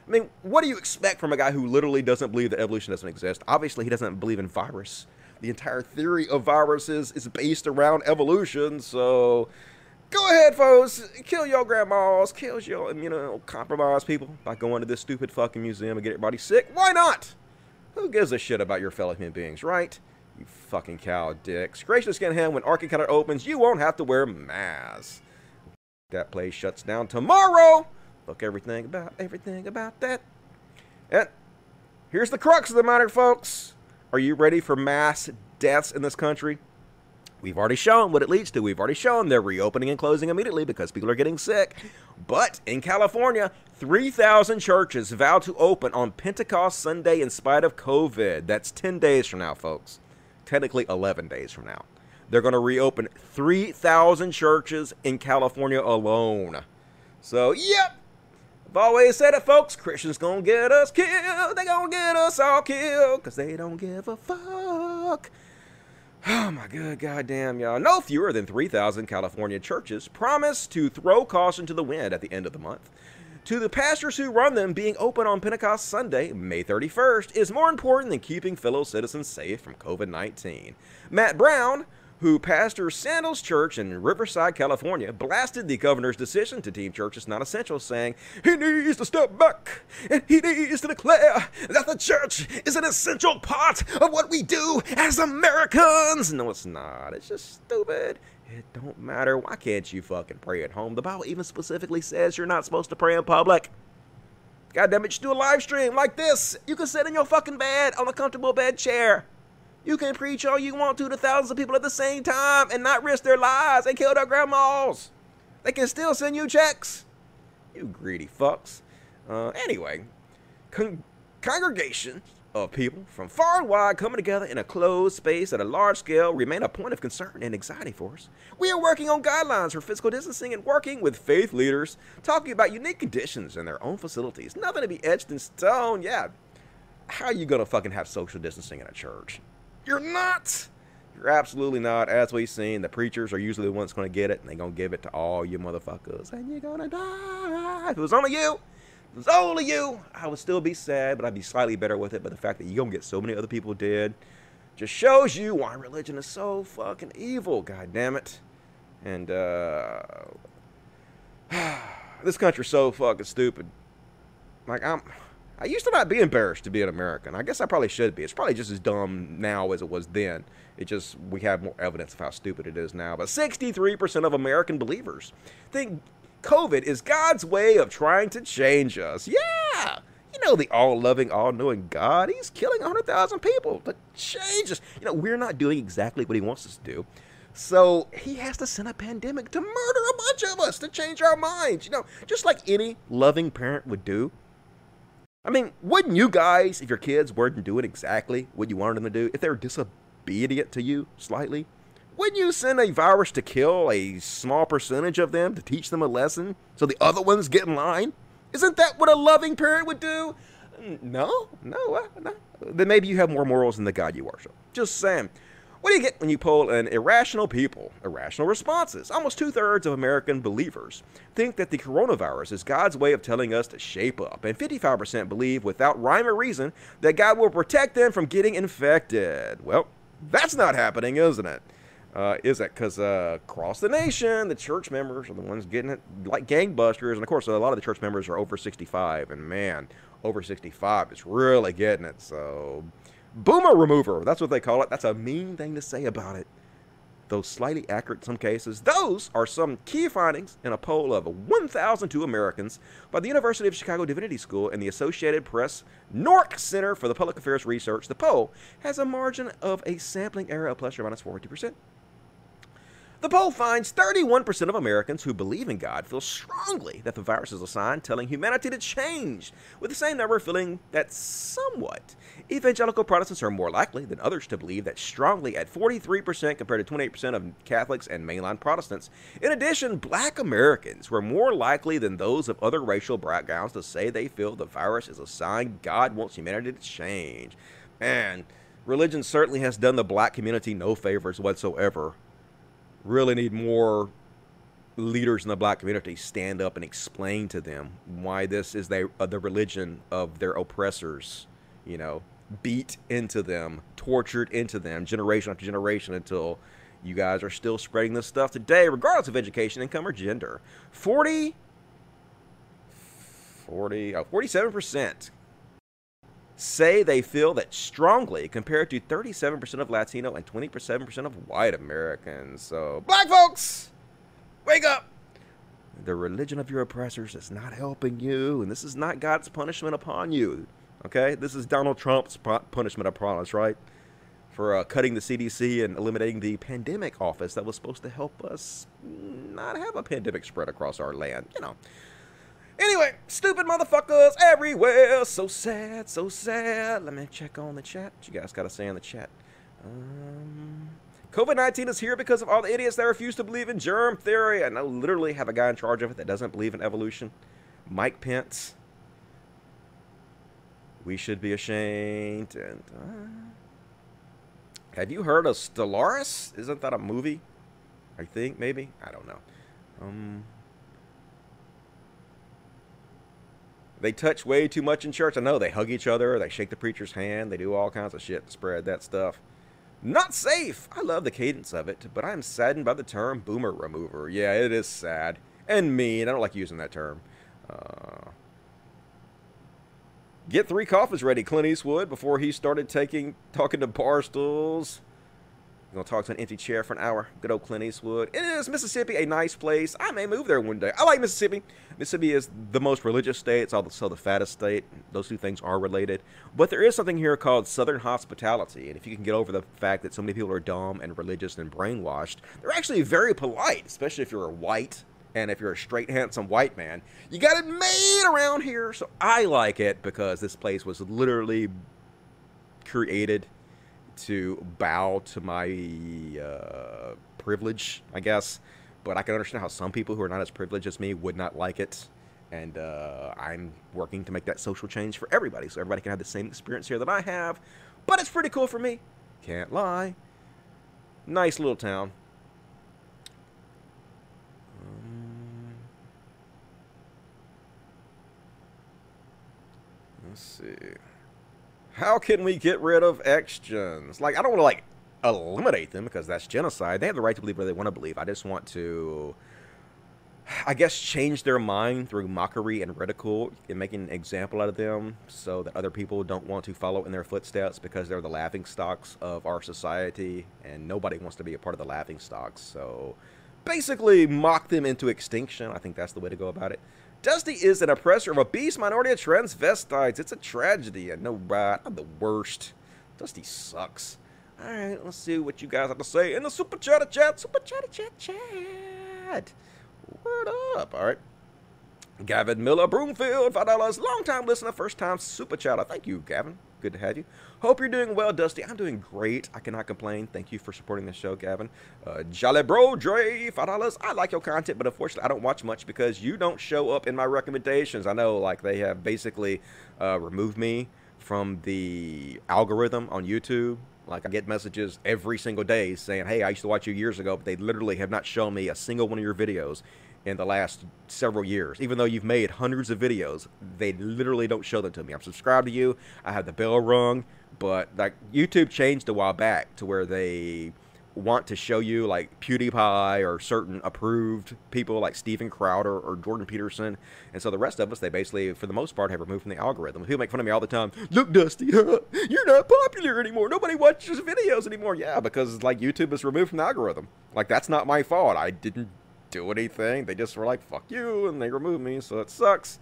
I mean, what do you expect from a guy who literally doesn't believe that evolution doesn't exist? Obviously, he doesn't believe in virus. The entire theory of viruses is based around evolution, so Go ahead, folks. Kill your grandmas. Kill your immunocompromised people by going to this stupid fucking museum and get everybody sick. Why not? Who gives a shit about your fellow human beings, right? You fucking cow dicks. Gracious skin hand, when Ark Encounter opens, you won't have to wear masks. That place shuts down tomorrow. Look everything about everything about that. And here's the crux of the matter, folks. Are you ready for mass deaths in this country? We've already shown what it leads to. We've already shown they're reopening and closing immediately because people are getting sick. But in California, 3,000 churches vow to open on Pentecost Sunday in spite of COVID. That's 10 days from now, folks. Technically 11 days from now. They're going to reopen 3,000 churches in California alone. So, yep. I've always said it, folks. Christians gonna get us killed. They gonna get us all killed because they don't give a fuck. Oh my good goddamn y'all. No fewer than 3,000 California churches promise to throw caution to the wind at the end of the month. To the pastors who run them, being open on Pentecost Sunday, May 31st, is more important than keeping fellow citizens safe from COVID 19. Matt Brown, who pastors Sandals Church in Riverside, California, blasted the governor's decision to deem churches not essential, saying he needs to step back and he needs to declare that the church is an essential part of what we do as Americans. No, it's not. It's just stupid. It don't matter. Why can't you fucking pray at home? The Bible even specifically says you're not supposed to pray in public. God damn it, just do a live stream like this. You can sit in your fucking bed on a comfortable bed chair. You can preach all you want to to thousands of people at the same time and not risk their lives and kill their grandmas. They can still send you checks. You greedy fucks. Uh, anyway, con- congregations of people from far and wide coming together in a closed space at a large scale remain a point of concern and anxiety for us. We are working on guidelines for physical distancing and working with faith leaders, talking about unique conditions in their own facilities. Nothing to be etched in stone. Yeah. How are you going to fucking have social distancing in a church? You're not. You're absolutely not. As we've seen, the preachers are usually the ones going to get it, and they're going to give it to all you motherfuckers. And you're going to die. If it was only you, if it was only you, I would still be sad, but I'd be slightly better with it. But the fact that you're going to get so many other people dead just shows you why religion is so fucking evil. God damn it. And, uh. this country's so fucking stupid. Like, I'm. I used to not be embarrassed to be an American. I guess I probably should be. It's probably just as dumb now as it was then. It just we have more evidence of how stupid it is now. But 63% of American believers think COVID is God's way of trying to change us. Yeah. You know the all-loving, all-knowing God. He's killing 100,000 people to change us. You know, we're not doing exactly what he wants us to do. So he has to send a pandemic to murder a bunch of us to change our minds. You know, just like any loving parent would do. I mean, wouldn't you guys, if your kids weren't doing exactly what you wanted them to do, if they were disobedient to you slightly, wouldn't you send a virus to kill a small percentage of them to teach them a lesson so the other ones get in line? Isn't that what a loving parent would do? No, no, uh, no. Then maybe you have more morals than the God you worship. Just saying. What do you get when you poll an irrational people? Irrational responses. Almost two thirds of American believers think that the coronavirus is God's way of telling us to shape up, and 55% believe, without rhyme or reason, that God will protect them from getting infected. Well, that's not happening, isn't it? Uh, is that because uh, across the nation, the church members are the ones getting it like gangbusters, and of course, a lot of the church members are over 65, and man, over 65 is really getting it. So Boomer remover. That's what they call it. That's a mean thing to say about it. Though slightly accurate in some cases, those are some key findings in a poll of 1,002 Americans by the University of Chicago Divinity School and the Associated Press NORC Center for the Public Affairs Research. The poll has a margin of a sampling error of plus or minus 40%. The poll finds 31% of Americans who believe in God feel strongly that the virus is a sign telling humanity to change, with the same number feeling that somewhat. Evangelical Protestants are more likely than others to believe that strongly at 43% compared to 28% of Catholics and mainline Protestants. In addition, black Americans were more likely than those of other racial backgrounds to say they feel the virus is a sign God wants humanity to change. And religion certainly has done the black community no favors whatsoever really need more leaders in the black community stand up and explain to them why this is they, uh, the religion of their oppressors, you know, beat into them, tortured into them generation after generation until you guys are still spreading this stuff today, regardless of education, income, or gender. 40, 40, oh, 47% say they feel that strongly compared to 37% of Latino and 27% of white Americans. So, black folks, wake up! The religion of your oppressors is not helping you, and this is not God's punishment upon you. Okay? This is Donald Trump's punishment upon us, right? For uh, cutting the CDC and eliminating the pandemic office that was supposed to help us not have a pandemic spread across our land. You know. Anyway, stupid motherfuckers everywhere. So sad, so sad. Let me check on the chat. What you guys got to say in the chat? Um, COVID 19 is here because of all the idiots that refuse to believe in germ theory. And I literally have a guy in charge of it that doesn't believe in evolution. Mike Pence. We should be ashamed. And uh, have you heard of Stellaris? Isn't that a movie? I think maybe. I don't know. Um, They touch way too much in church. I know they hug each other, they shake the preacher's hand, they do all kinds of shit to spread that stuff. Not safe. I love the cadence of it, but I'm saddened by the term boomer remover. Yeah, it is sad and mean. I don't like using that term. Uh, get three coffins ready, Clint Eastwood, before he started taking talking to bar We're going to talk to an empty chair for an hour. Good old Clint Eastwood. Is Mississippi a nice place? I may move there one day. I like Mississippi. Mississippi is the most religious state. It's also the fattest state. Those two things are related. But there is something here called Southern hospitality. And if you can get over the fact that so many people are dumb and religious and brainwashed, they're actually very polite, especially if you're a white and if you're a straight, handsome white man. You got it made around here. So I like it because this place was literally created to bow to my uh, privilege, I guess. But I can understand how some people who are not as privileged as me would not like it. And uh, I'm working to make that social change for everybody so everybody can have the same experience here that I have. But it's pretty cool for me. Can't lie. Nice little town. Um, let's see. How can we get rid of X-Gens? Like, I don't want to, like, eliminate them because that's genocide. They have the right to believe what they want to believe. I just want to, I guess, change their mind through mockery and ridicule and making an example out of them so that other people don't want to follow in their footsteps because they're the laughing stocks of our society and nobody wants to be a part of the laughing stocks. So basically, mock them into extinction. I think that's the way to go about it. Dusty is an oppressor of a beast minority of transvestites. It's a tragedy. And no, right, I'm the worst. Dusty sucks. All right, let's see what you guys have to say in the super chat chat. Super chat chat chat. What up? All right. Gavin Miller, Broomfield, five dollars. Long time listener, first time super chatter. Thank you, Gavin. Good to have you. Hope you're doing well, Dusty. I'm doing great. I cannot complain. Thank you for supporting the show, Gavin. Uh, Jolly Bro Dre, five dollars. I like your content, but unfortunately, I don't watch much because you don't show up in my recommendations. I know, like they have basically uh, removed me from the algorithm on YouTube. Like I get messages every single day saying, "Hey, I used to watch you years ago," but they literally have not shown me a single one of your videos in the last several years. Even though you've made hundreds of videos, they literally don't show them to me. I'm subscribed to you. I have the bell rung, but like YouTube changed a while back to where they want to show you like PewDiePie or certain approved people like Steven Crowder or Jordan Peterson. And so the rest of us, they basically, for the most part, have removed from the algorithm. People make fun of me all the time. Look, Dusty, you're not popular anymore. Nobody watches videos anymore. Yeah, because like YouTube is removed from the algorithm. Like that's not my fault. I didn't do anything. They just were like, fuck you, and they removed me, so it sucks.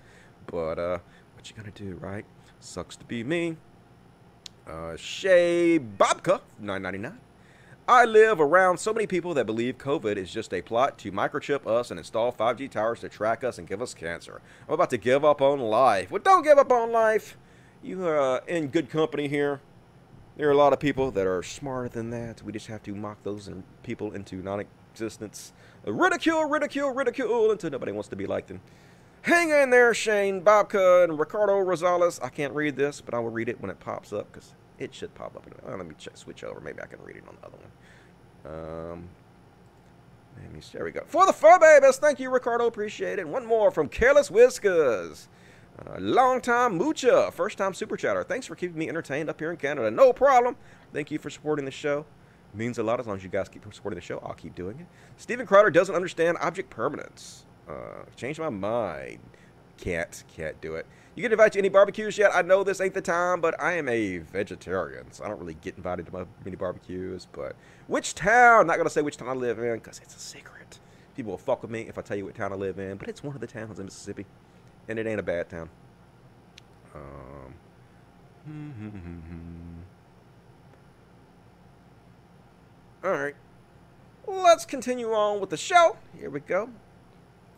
But uh, what you gonna do, right? Sucks to be me. Uh, Shay Bobka, 999. I live around so many people that believe COVID is just a plot to microchip us and install 5G towers to track us and give us cancer. I'm about to give up on life. Well, don't give up on life. You are uh, in good company here. There are a lot of people that are smarter than that. We just have to mock those people into non-existence. Ridicule, ridicule, ridicule until nobody wants to be like them. Hang in there, Shane Bobka and Ricardo Rosales. I can't read this, but I will read it when it pops up because it should pop up. Oh, let me check, switch over. Maybe I can read it on the other one. Um, let me, see. there we go. For the fur babies, thank you, Ricardo. Appreciate it. One more from Careless Whiskers. Uh, long time Mucha, first time super chatter. Thanks for keeping me entertained up here in Canada. No problem. Thank you for supporting the show. Means a lot as long as you guys keep supporting the show. I'll keep doing it. Steven Crowder doesn't understand object permanence. Uh, change my mind. Can't, can't do it. You get invited to any barbecues yet? I know this ain't the time, but I am a vegetarian, so I don't really get invited to my many barbecues. But which town? Not gonna say which town I live in because it's a secret. People will fuck with me if I tell you what town I live in, but it's one of the towns in Mississippi, and it ain't a bad town. Um. Hmm, hmm, hmm, All right. Let's continue on with the show. Here we go.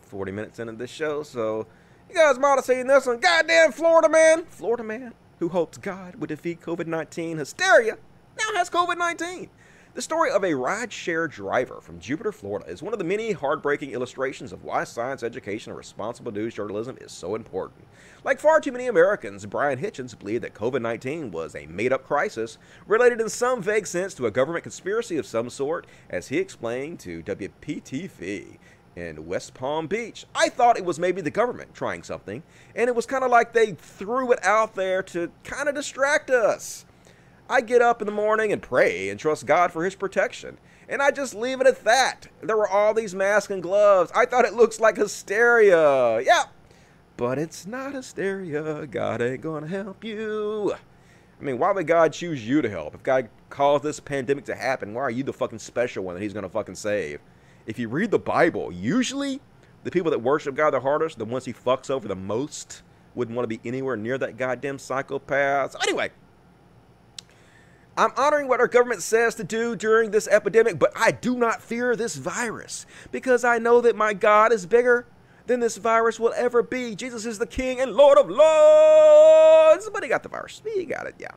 40 minutes into this show, so you guys might have seen this one. Goddamn Florida man. Florida man who hopes God would defeat COVID 19 hysteria now has COVID 19. The story of a ride-share driver from Jupiter, Florida is one of the many heartbreaking illustrations of why science education and responsible news journalism is so important. Like far too many Americans, Brian Hitchens believed that COVID 19 was a made up crisis related in some vague sense to a government conspiracy of some sort, as he explained to WPTV in West Palm Beach. I thought it was maybe the government trying something, and it was kind of like they threw it out there to kind of distract us. I get up in the morning and pray and trust God for his protection. And I just leave it at that. There were all these masks and gloves. I thought it looks like hysteria. Yeah. But it's not hysteria. God ain't gonna help you. I mean, why would God choose you to help? If God caused this pandemic to happen, why are you the fucking special one that He's gonna fucking save? If you read the Bible, usually the people that worship God the hardest, the ones He fucks over the most, wouldn't want to be anywhere near that goddamn psychopath. So anyway, I'm honoring what our government says to do during this epidemic, but I do not fear this virus because I know that my God is bigger than this virus will ever be. Jesus is the King and Lord of Lords. But he got the virus. He got it, yeah.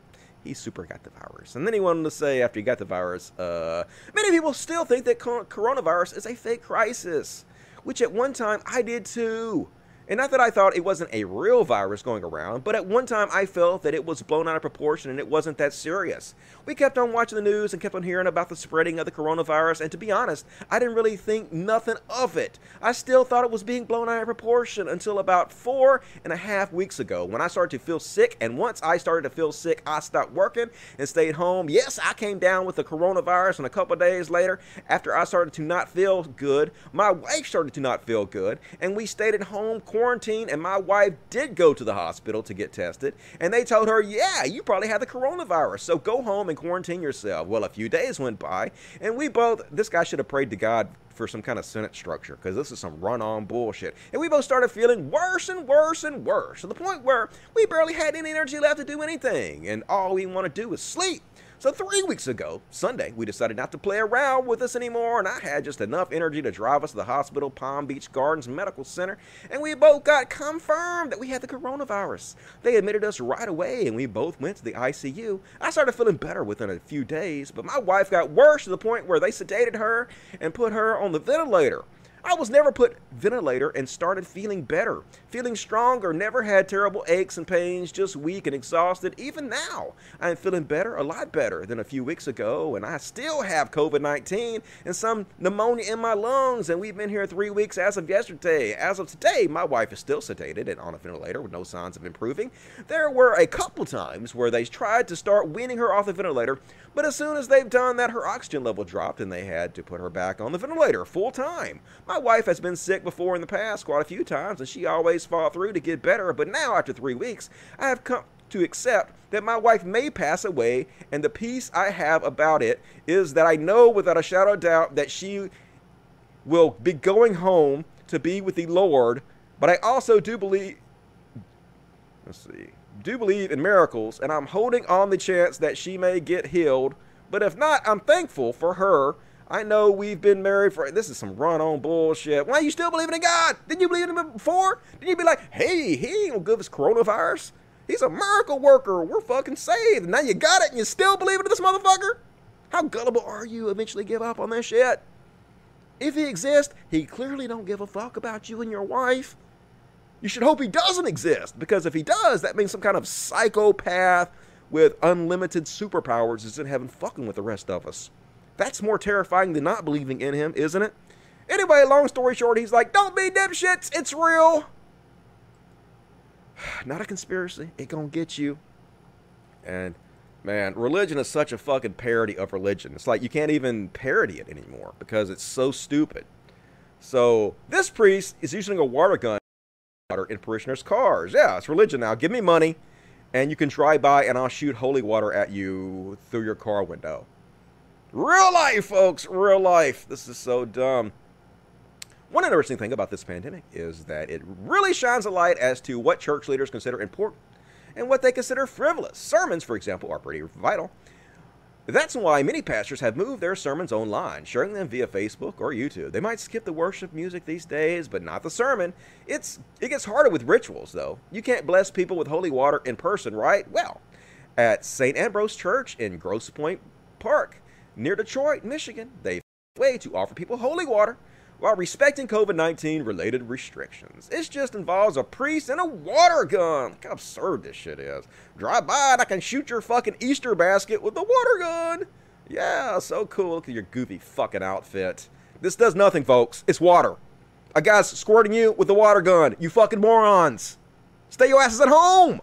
He super got the virus. And then he wanted to say after he got the virus, uh, many people still think that coronavirus is a fake crisis, which at one time I did too. And not that I thought it wasn't a real virus going around, but at one time I felt that it was blown out of proportion and it wasn't that serious. We kept on watching the news and kept on hearing about the spreading of the coronavirus, and to be honest, I didn't really think nothing of it. I still thought it was being blown out of proportion until about four and a half weeks ago when I started to feel sick, and once I started to feel sick, I stopped working and stayed home. Yes, I came down with the coronavirus, and a couple days later, after I started to not feel good, my wife started to not feel good, and we stayed at home quarantine, and my wife did go to the hospital to get tested, and they told her, yeah, you probably have the coronavirus, so go home and quarantine yourself. Well, a few days went by, and we both, this guy should have prayed to God for some kind of Senate structure, because this is some run-on bullshit. And we both started feeling worse and worse and worse, to the point where we barely had any energy left to do anything, and all we want to do is sleep. So three weeks ago, Sunday, we decided not to play around with us anymore, and I had just enough energy to drive us to the hospital, Palm Beach Gardens Medical Center, and we both got confirmed that we had the coronavirus. They admitted us right away, and we both went to the ICU. I started feeling better within a few days, but my wife got worse to the point where they sedated her and put her on the ventilator. I was never put ventilator and started feeling better, feeling stronger, never had terrible aches and pains, just weak and exhausted. Even now, I am feeling better, a lot better than a few weeks ago, and I still have COVID-19 and some pneumonia in my lungs, and we've been here three weeks as of yesterday. As of today, my wife is still sedated and on a ventilator with no signs of improving. There were a couple times where they tried to start weaning her off the ventilator, but as soon as they've done that, her oxygen level dropped and they had to put her back on the ventilator full time. My wife has been sick before in the past quite a few times and she always fought through to get better, but now after three weeks, I have come to accept that my wife may pass away, and the peace I have about it is that I know without a shadow of doubt that she will be going home to be with the Lord, but I also do believe. Let's see do believe in miracles, and I'm holding on the chance that she may get healed. But if not, I'm thankful for her. I know we've been married for this is some run on bullshit. Why are you still believing in God? Didn't you believe in him before? Didn't you be like, hey, he ain't gonna give us coronavirus? He's a miracle worker. We're fucking saved. Now you got it and you still believe in this motherfucker? How gullible are you eventually give up on this shit? If he exists, he clearly don't give a fuck about you and your wife. You should hope he doesn't exist, because if he does, that means some kind of psychopath with unlimited superpowers is in heaven fucking with the rest of us. That's more terrifying than not believing in him, isn't it? Anyway, long story short, he's like, don't be dipshits, it's real. Not a conspiracy, it gonna get you. And man, religion is such a fucking parody of religion. It's like you can't even parody it anymore because it's so stupid. So this priest is using a water gun in parishioners' cars. Yeah, it's religion now. Give me money, and you can drive by, and I'll shoot holy water at you through your car window. Real life, folks. Real life. This is so dumb. One interesting thing about this pandemic is that it really shines a light as to what church leaders consider important and what they consider frivolous. Sermons, for example, are pretty vital. That's why many pastors have moved their sermons online, sharing them via Facebook or YouTube. They might skip the worship music these days, but not the sermon. It's it gets harder with rituals though. You can't bless people with holy water in person, right? Well, at St. Ambrose Church in Grosse Pointe Park, near Detroit, Michigan, they way to offer people holy water while respecting COVID 19 related restrictions. It just involves a priest and a water gun. Look how absurd this shit is. Drive by and I can shoot your fucking Easter basket with the water gun. Yeah, so cool. Look at your goofy fucking outfit. This does nothing, folks. It's water. A guy's squirting you with the water gun. You fucking morons. Stay your asses at home.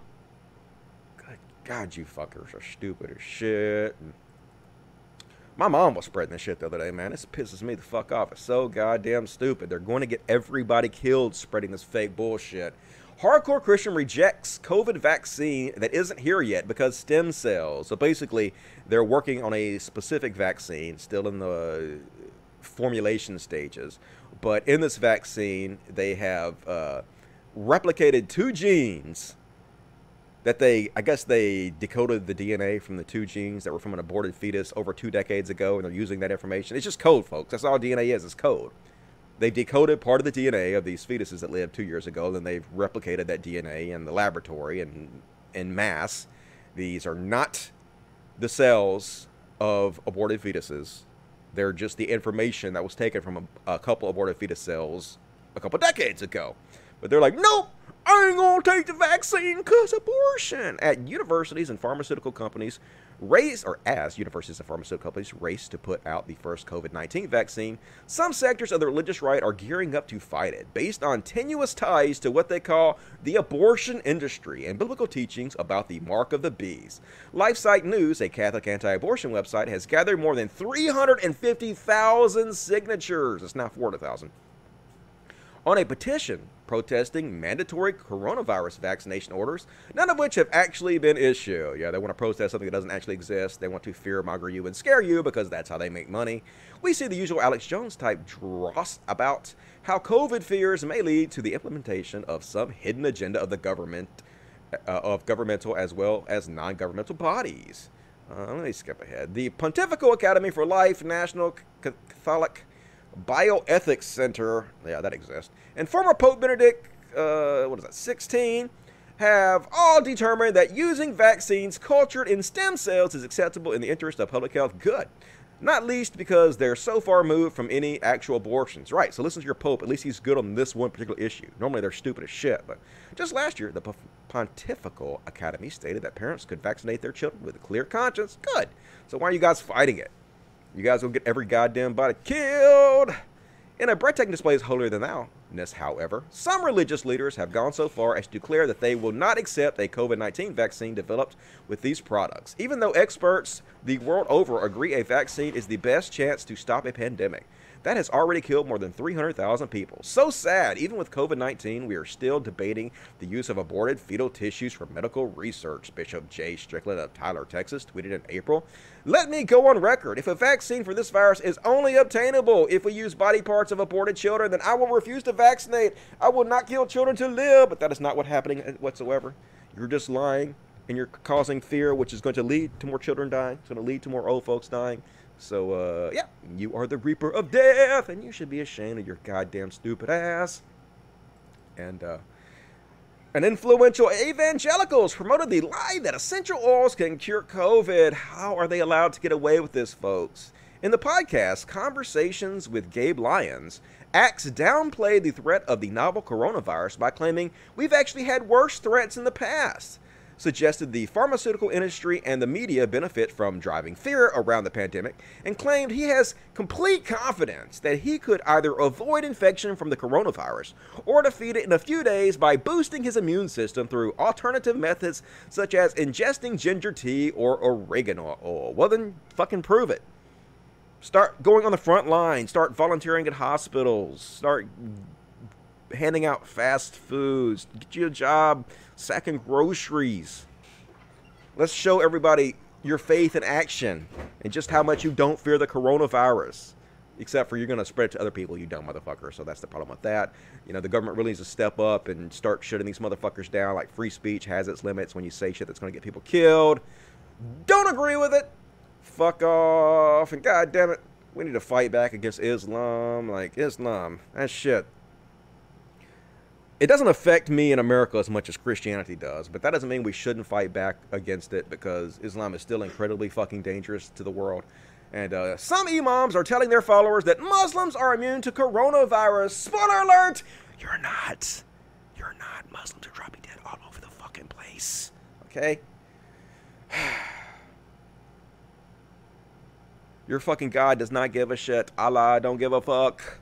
Good God, you fuckers are stupid as shit. My mom was spreading this shit the other day, man. This pisses me the fuck off. It's so goddamn stupid. They're going to get everybody killed spreading this fake bullshit. Hardcore Christian rejects COVID vaccine that isn't here yet because stem cells. So basically, they're working on a specific vaccine, still in the formulation stages. But in this vaccine, they have uh, replicated two genes that they, I guess they decoded the DNA from the two genes that were from an aborted fetus over two decades ago, and they're using that information. It's just code, folks. That's all DNA is, it's code. They've decoded part of the DNA of these fetuses that lived two years ago, then they've replicated that DNA in the laboratory and in mass. These are not the cells of aborted fetuses. They're just the information that was taken from a, a couple aborted fetus cells a couple decades ago. But they're like, nope, I ain't gonna take the vaccine because abortion. At universities and pharmaceutical companies, race or as universities and pharmaceutical companies race to put out the first COVID-19 vaccine, some sectors of the religious right are gearing up to fight it, based on tenuous ties to what they call the abortion industry and biblical teachings about the mark of the beast. LifeSite News, a Catholic anti-abortion website, has gathered more than 350,000 signatures. It's not 400,000 on a petition protesting mandatory coronavirus vaccination orders, none of which have actually been issued. Yeah, they want to protest something that doesn't actually exist. They want to fearmonger you and scare you because that's how they make money. We see the usual Alex Jones type dross about how COVID fears may lead to the implementation of some hidden agenda of the government, uh, of governmental as well as non governmental bodies. Uh, let me skip ahead. The Pontifical Academy for Life, National Catholic Bioethics Center, yeah, that exists, and former Pope Benedict, uh, what is that, 16, have all determined that using vaccines cultured in stem cells is acceptable in the interest of public health good. Not least because they're so far removed from any actual abortions. Right, so listen to your Pope. At least he's good on this one particular issue. Normally they're stupid as shit. But just last year, the Pontifical Academy stated that parents could vaccinate their children with a clear conscience. Good. So why are you guys fighting it? You guys will get every goddamn body killed. In a breathtaking display is holier than thou ness, however, some religious leaders have gone so far as to declare that they will not accept a COVID 19 vaccine developed with these products, even though experts the world over agree a vaccine is the best chance to stop a pandemic that has already killed more than 300,000 people. So sad, even with COVID 19, we are still debating the use of aborted fetal tissues for medical research, Bishop Jay Strickland of Tyler, Texas, tweeted in April. Let me go on record. If a vaccine for this virus is only obtainable if we use body parts of aborted children, then I will refuse to vaccinate. I will not kill children to live. But that is not what's happening uh, whatsoever. You're just lying and you're causing fear, which is going to lead to more children dying. It's going to lead to more old folks dying. So, uh, yeah, you are the Reaper of Death, and you should be ashamed of your goddamn stupid ass. And, uh, an influential evangelicals promoted the lie that essential oils can cure COVID. How are they allowed to get away with this, folks? In the podcast, Conversations with Gabe Lyons, Axe downplayed the threat of the novel coronavirus by claiming we've actually had worse threats in the past suggested the pharmaceutical industry and the media benefit from driving fear around the pandemic, and claimed he has complete confidence that he could either avoid infection from the coronavirus or defeat it in a few days by boosting his immune system through alternative methods such as ingesting ginger tea or oregano oil. Well, then fucking prove it. Start going on the front line, start volunteering at hospitals, start handing out fast foods, get you a job sacking groceries. Let's show everybody your faith in action and just how much you don't fear the coronavirus. Except for you're going to spread it to other people, you dumb motherfucker. So that's the problem with that. You know, the government really needs to step up and start shutting these motherfuckers down. Like free speech has its limits when you say shit that's going to get people killed. Don't agree with it. Fuck off. And god damn it, we need to fight back against Islam. Like, Islam. That shit it doesn't affect me in America as much as Christianity does, but that doesn't mean we shouldn't fight back against it because Islam is still incredibly fucking dangerous to the world. And uh, some imams are telling their followers that Muslims are immune to coronavirus. Spoiler alert! You're not. You're not. Muslims are dropping dead all over the fucking place. Okay? Your fucking God does not give a shit. Allah don't give a fuck.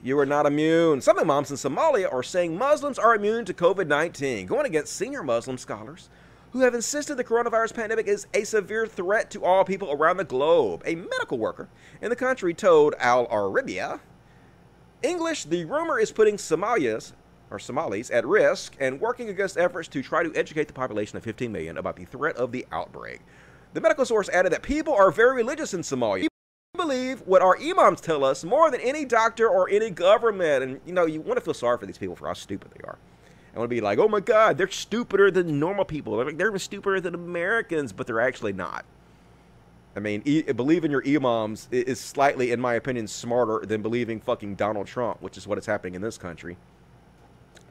You are not immune. Some imams in Somalia are saying Muslims are immune to COVID 19, going against senior Muslim scholars who have insisted the coronavirus pandemic is a severe threat to all people around the globe. A medical worker in the country told Al Arabiya English, the rumor is putting Somalia's or Somalis at risk and working against efforts to try to educate the population of 15 million about the threat of the outbreak. The medical source added that people are very religious in Somalia. Believe what our imams tell us more than any doctor or any government. And, you know, you want to feel sorry for these people for how stupid they are. I want to be like, oh my God, they're stupider than normal people. They're, they're even stupider than Americans, but they're actually not. I mean, e- believing your imams is slightly, in my opinion, smarter than believing fucking Donald Trump, which is what is happening in this country.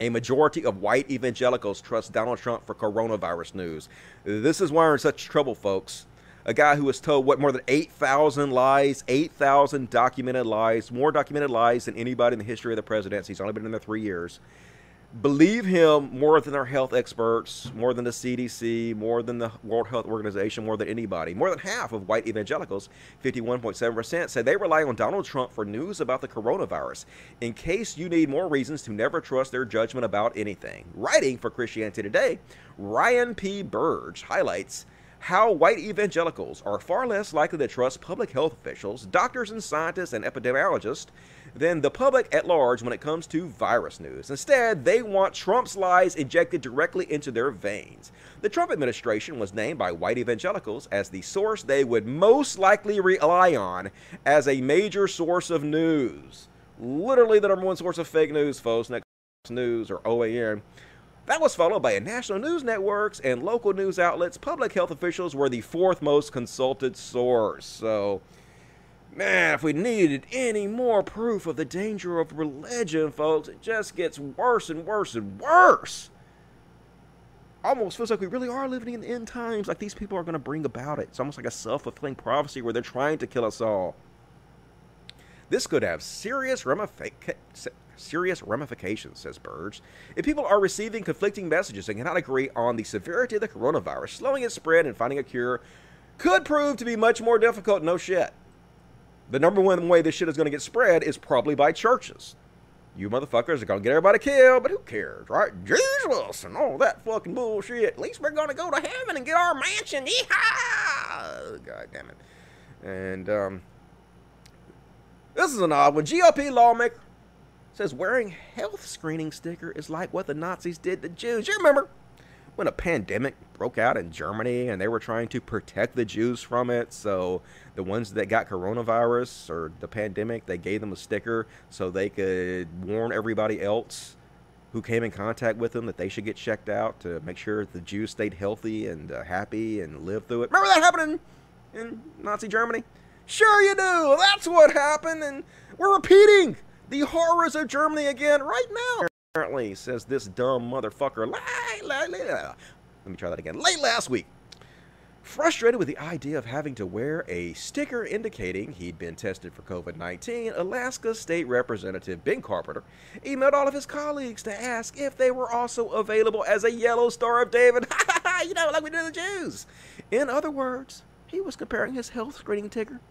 A majority of white evangelicals trust Donald Trump for coronavirus news. This is why we're in such trouble, folks. A guy who was told what more than 8,000 lies, 8,000 documented lies, more documented lies than anybody in the history of the presidency. He's only been in there three years believe him more than our health experts, more than the CDC, more than the World Health Organization, more than anybody. More than half of white evangelicals, 51.7%, said they rely on Donald Trump for news about the coronavirus in case you need more reasons to never trust their judgment about anything. Writing for Christianity Today, Ryan P. Burge highlights how white evangelicals are far less likely to trust public health officials, doctors and scientists and epidemiologists than the public at large when it comes to virus news. Instead, they want Trump's lies injected directly into their veins. The Trump administration was named by white evangelicals as the source they would most likely rely on as a major source of news. Literally the number one source of fake news, folks. Next News or OAN. That was followed by national news networks and local news outlets. Public health officials were the fourth most consulted source. So, man, if we needed any more proof of the danger of religion, folks, it just gets worse and worse and worse. Almost feels like we really are living in the end times, like these people are going to bring about it. It's almost like a self fulfilling prophecy where they're trying to kill us all. This could have serious ramifications serious ramifications, says Burge. If people are receiving conflicting messages and cannot agree on the severity of the coronavirus, slowing its spread and finding a cure could prove to be much more difficult. No shit. The number one way this shit is going to get spread is probably by churches. You motherfuckers are going to get everybody killed, but who cares, right? Jesus and all that fucking bullshit. At least we're going to go to heaven and get our mansion. Yeehaw! God damn it. And, um, this is an odd one. GOP lawmaker says wearing health screening sticker is like what the Nazis did to Jews. You remember when a pandemic broke out in Germany and they were trying to protect the Jews from it. So the ones that got coronavirus or the pandemic, they gave them a sticker so they could warn everybody else who came in contact with them that they should get checked out to make sure the Jews stayed healthy and uh, happy and lived through it. Remember that happening in Nazi Germany? Sure you do. That's what happened and we're repeating the horrors of Germany again right now. Apparently, says this dumb motherfucker. Let me try that again. Late last week. Frustrated with the idea of having to wear a sticker indicating he'd been tested for COVID 19, Alaska State Representative Ben Carpenter emailed all of his colleagues to ask if they were also available as a yellow Star of David. you know, like we do the Jews. In other words, he was comparing his health screening ticker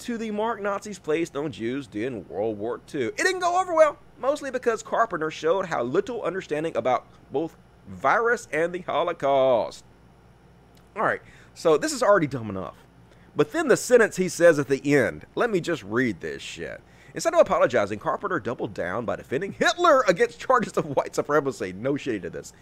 to the mark Nazis placed on Jews during World War II. It didn't go over well, mostly because Carpenter showed how little understanding about both virus and the Holocaust. All right, so this is already dumb enough. But then the sentence he says at the end, let me just read this shit. Instead of apologizing, Carpenter doubled down by defending Hitler against charges of white supremacy. No shade to this.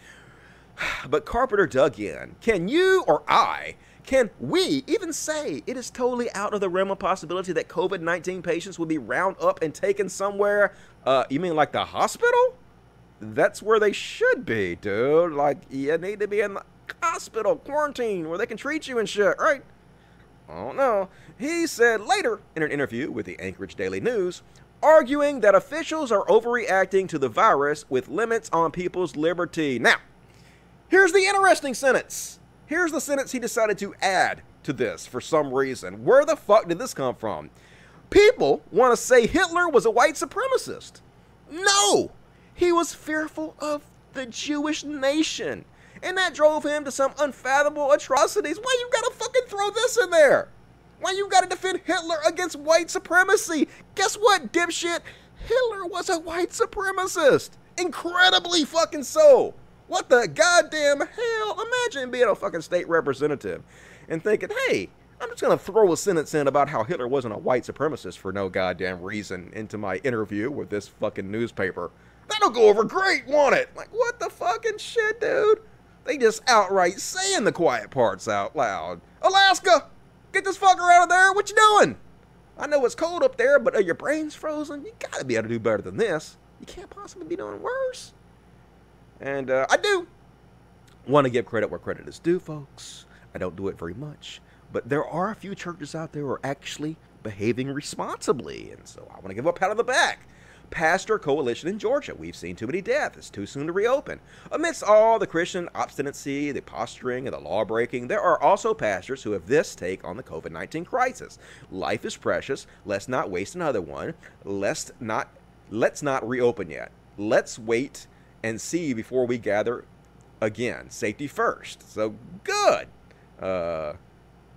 But Carpenter dug in. Can you or I can we even say it is totally out of the realm of possibility that COVID 19 patients will be round up and taken somewhere? Uh, you mean like the hospital? That's where they should be, dude. Like, you need to be in the hospital, quarantine, where they can treat you and shit, right? Oh no. He said later in an interview with the Anchorage Daily News, arguing that officials are overreacting to the virus with limits on people's liberty. Now, here's the interesting sentence. Here's the sentence he decided to add to this for some reason. Where the fuck did this come from? People want to say Hitler was a white supremacist. No! He was fearful of the Jewish nation. And that drove him to some unfathomable atrocities. Why you gotta fucking throw this in there? Why you gotta defend Hitler against white supremacy? Guess what, dipshit? Hitler was a white supremacist. Incredibly fucking so. What the goddamn hell? Imagine being a fucking state representative and thinking, hey, I'm just going to throw a sentence in about how Hitler wasn't a white supremacist for no goddamn reason into my interview with this fucking newspaper. That'll go over great, won't it? Like, what the fucking shit, dude? They just outright saying the quiet parts out loud. Alaska, get this fucker out of there. What you doing? I know it's cold up there, but are your brains frozen? You gotta be able to do better than this. You can't possibly be doing worse. And uh, I do want to give credit where credit is due, folks. I don't do it very much. But there are a few churches out there who are actually behaving responsibly. And so I want to give a pat on the back. Pastor Coalition in Georgia. We've seen too many deaths. It's too soon to reopen. Amidst all the Christian obstinacy, the posturing, and the law breaking, there are also pastors who have this take on the COVID 19 crisis. Life is precious. Let's not waste another one. Let's not let's not reopen yet. Let's wait and see before we gather again. Safety first. So good. Uh,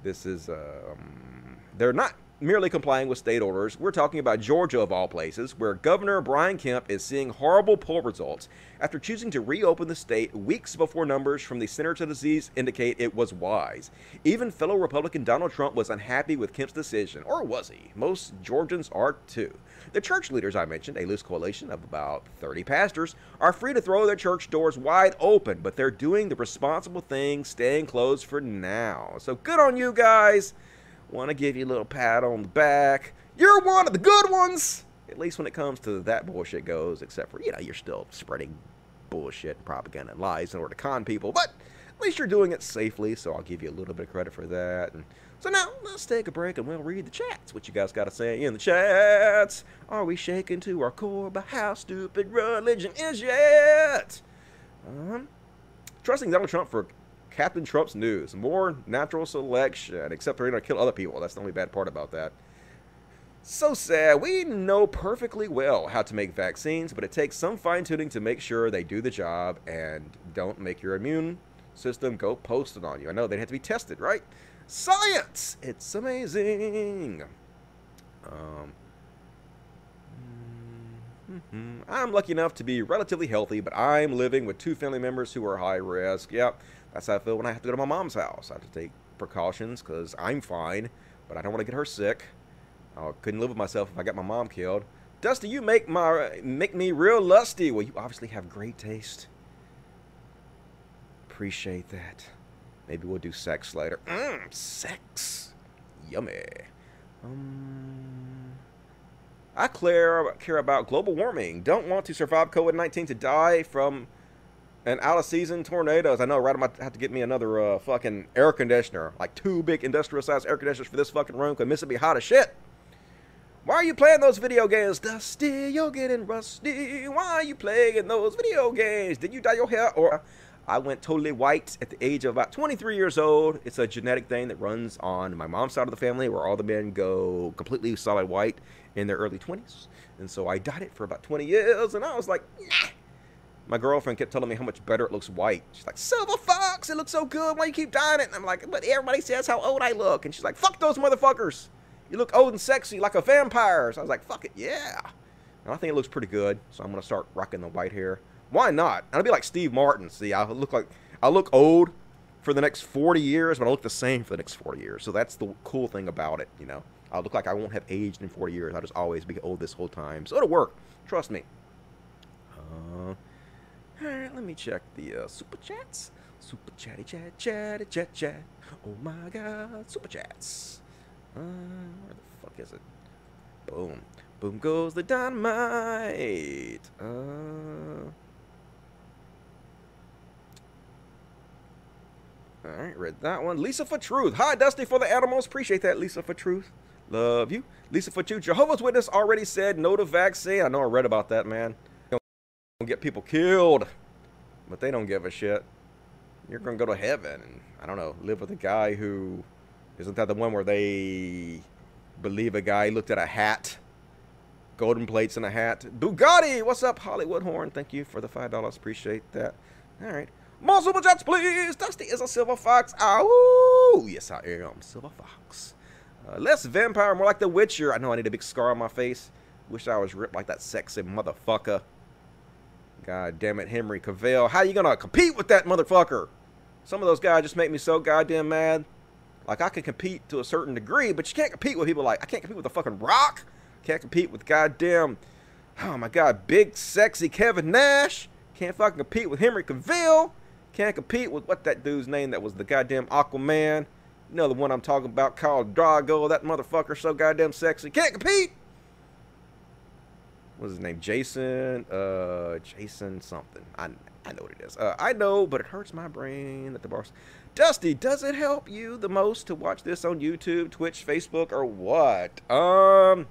this is um, they're not merely complying with state orders. We're talking about Georgia, of all places, where Governor Brian Kemp is seeing horrible poll results after choosing to reopen the state weeks before numbers from the Center to Disease indicate it was wise. Even fellow Republican Donald Trump was unhappy with Kemp's decision, or was he? Most Georgians are too. The church leaders I mentioned, a loose coalition of about 30 pastors, are free to throw their church doors wide open, but they're doing the responsible thing, staying closed for now. So good on you guys. Want to give you a little pat on the back. You're one of the good ones! At least when it comes to that bullshit goes, except for, you know, you're still spreading bullshit, propaganda, and lies in order to con people, but at least you're doing it safely, so I'll give you a little bit of credit for that. And so now, let's take a break and we'll read the chats. What you guys got to say in the chats? Are we shaken to our core by how stupid religion is yet? Um, trusting Donald Trump for Captain Trump's news. More natural selection, except they're going to kill other people. That's the only bad part about that. So sad. We know perfectly well how to make vaccines, but it takes some fine tuning to make sure they do the job and don't make your immune system go posted on you. I know they'd have to be tested, right? Science! It's amazing. Um, mm-hmm. I'm lucky enough to be relatively healthy, but I'm living with two family members who are high risk. Yep. That's how I feel when I have to go to my mom's house. I have to take precautions because I'm fine, but I don't want to get her sick. I couldn't live with myself if I got my mom killed. Dusty, you make my make me real lusty. Well, you obviously have great taste. Appreciate that. Maybe we'll do sex later. Mmm, sex. Yummy. Um, I care, care about global warming. Don't want to survive COVID 19 to die from an out of season tornadoes. I know, right? I'm about to have to get me another uh, fucking air conditioner, like two big industrial sized air conditioners for this fucking room, because Mississippi hot as shit. Why are you playing those video games, Dusty? You're getting rusty. Why are you playing those video games? Did you dye your hair? Or I went totally white at the age of about 23 years old. It's a genetic thing that runs on my mom's side of the family, where all the men go completely solid white in their early 20s. And so I dyed it for about 20 years, and I was like, nah my girlfriend kept telling me how much better it looks white. She's like, Silver Fox, it looks so good. Why you keep dyeing it? And I'm like, but everybody says how old I look. And she's like, fuck those motherfuckers. You look old and sexy like a vampire. So I was like, fuck it, yeah. And I think it looks pretty good. So I'm going to start rocking the white hair. Why not? I'll be like Steve Martin. See, I look like, I look old for the next 40 years, but I look the same for the next 40 years. So that's the cool thing about it, you know. I'll look like I won't have aged in 40 years. I'll just always be old this whole time. So it'll work. Trust me. Uh, Alright, let me check the uh, super chats. Super chatty chat chatty chat chat. Oh my god, super chats. Uh, where the fuck is it? Boom. Boom goes the dynamite. Uh. Alright, read that one. Lisa for Truth. Hi, Dusty for the animals. Appreciate that, Lisa for Truth. Love you. Lisa for Truth. Jehovah's Witness already said no to vaccine. I know I read about that, man You don't get people killed, but they don't give a shit. You're gonna go to heaven and I don't know, live with a guy who isn't that the one where they believe a guy looked at a hat, golden plates in a hat. Bugatti, what's up, Hollywood Horn? Thank you for the five dollars. Appreciate that. All right, more super chats, please. Dusty is a silver fox. Oh, yes, I am silver fox. Uh, less vampire, more like the Witcher. I know I need a big scar on my face. Wish I was ripped like that sexy motherfucker. God damn it, Henry Cavill. How you gonna compete with that motherfucker? Some of those guys just make me so goddamn mad. Like I can compete to a certain degree, but you can't compete with people like I can't compete with the fucking Rock. Can't compete with goddamn Oh my god, big sexy Kevin Nash. Can't fucking compete with Henry Cavill. Can't compete with what that dude's name that was the goddamn Aquaman. You know the one I'm talking about, Khal Drogo. That motherfucker so goddamn sexy. Can't compete. What's his name? Jason. Uh, Jason something. I I know what it is. Uh, I know, but it hurts my brain that the bars. Dusty, does it help you the most to watch this on YouTube, Twitch, Facebook, or what? Um.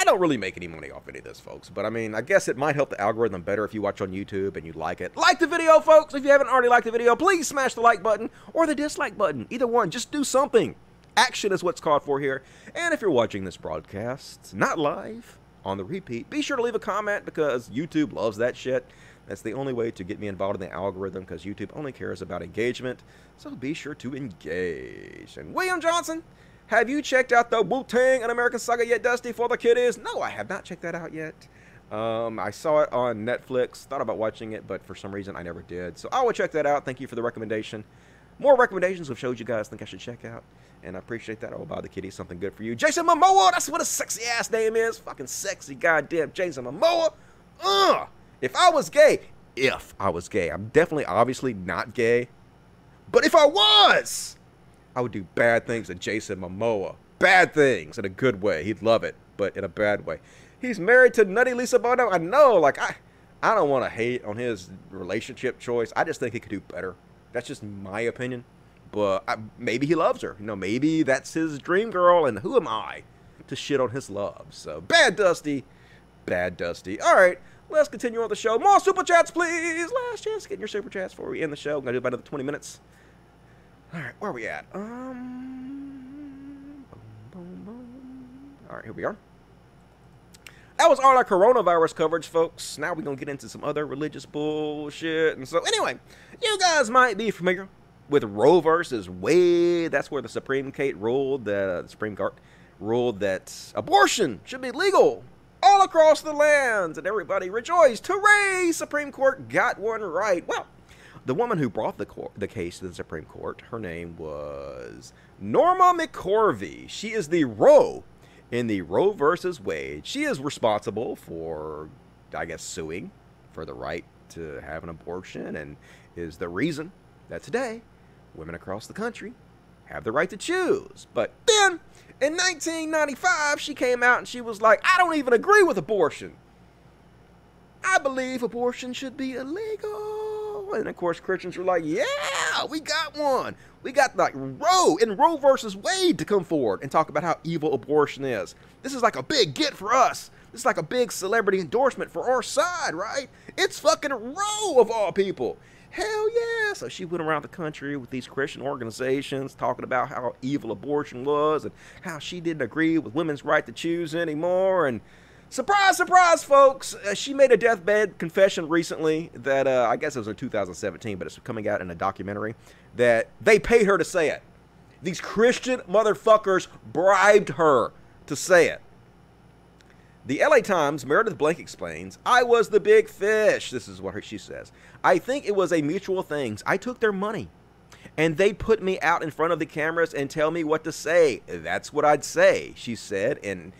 I don't really make any money off any of this, folks. But I mean, I guess it might help the algorithm better if you watch on YouTube and you like it. Like the video, folks. If you haven't already liked the video, please smash the like button or the dislike button. Either one. Just do something. Action is what's called for here. And if you're watching this broadcast, not live, on the repeat, be sure to leave a comment because YouTube loves that shit. That's the only way to get me involved in the algorithm because YouTube only cares about engagement. So be sure to engage. And William Johnson, have you checked out the Wu-Tang: An American Saga yet, Dusty, for the kiddies? No, I have not checked that out yet. Um, I saw it on Netflix, thought about watching it, but for some reason I never did. So I will check that out. Thank you for the recommendation. More recommendations of shows you guys think I should check out. And I appreciate that. I will buy the kiddies something good for you. Jason Momoa, that's what a sexy ass name is. Fucking sexy goddamn Jason Momoa. Ugh. If I was gay, if I was gay, I'm definitely obviously not gay. But if I was, I would do bad things to Jason Momoa. Bad things in a good way. He'd love it, but in a bad way. He's married to Nutty Lisa Bonet. I know, like I, I don't want to hate on his relationship choice. I just think he could do better. That's just my opinion. But I, maybe he loves her. You know, maybe that's his dream girl, and who am I to shit on his love? So bad, Dusty. Bad, Dusty. All right, let's continue on the show. More super chats, please. Last chance getting your super chats before we end the show. I'm gonna do about another 20 minutes. All right, where are we at? Um, boom, boom, boom. All right, here we are. That was all our coronavirus coverage, folks. Now we're gonna get into some other religious bullshit. And so, anyway, you guys might be familiar with Roe versus Wade. That's where the Supreme Court ruled the, the Supreme Court ruled that abortion should be legal all across the lands, and everybody rejoiced. Hooray! Supreme Court got one right. Well, the woman who brought the, court, the case to the Supreme Court, her name was Norma McCorvey. She is the Roe in the Roe versus Wade. She is responsible for, I guess, suing for the right to have an abortion and is the reason that today women across the country have the right to choose. But then in 1995, she came out and she was like, I don't even agree with abortion. I believe abortion should be illegal. And of course, Christians were like, yeah, we got one. We got like Roe and Roe versus Wade to come forward and talk about how evil abortion is. This is like a big get for us. This is like a big celebrity endorsement for our side, right? It's fucking Roe of all people. Hell yeah. So she went around the country with these Christian organizations talking about how evil abortion was and how she didn't agree with women's right to choose anymore. And surprise, surprise, folks, uh, she made a deathbed confession recently that uh, I guess it was in 2017, but it's coming out in a documentary that they paid her to say it. These Christian motherfuckers bribed her to say it. The LA Times, Meredith Blake explains, I was the big fish. This is what she says. I think it was a mutual thing. I took their money and they'd put me out in front of the cameras and tell me what to say. That's what I'd say, she said in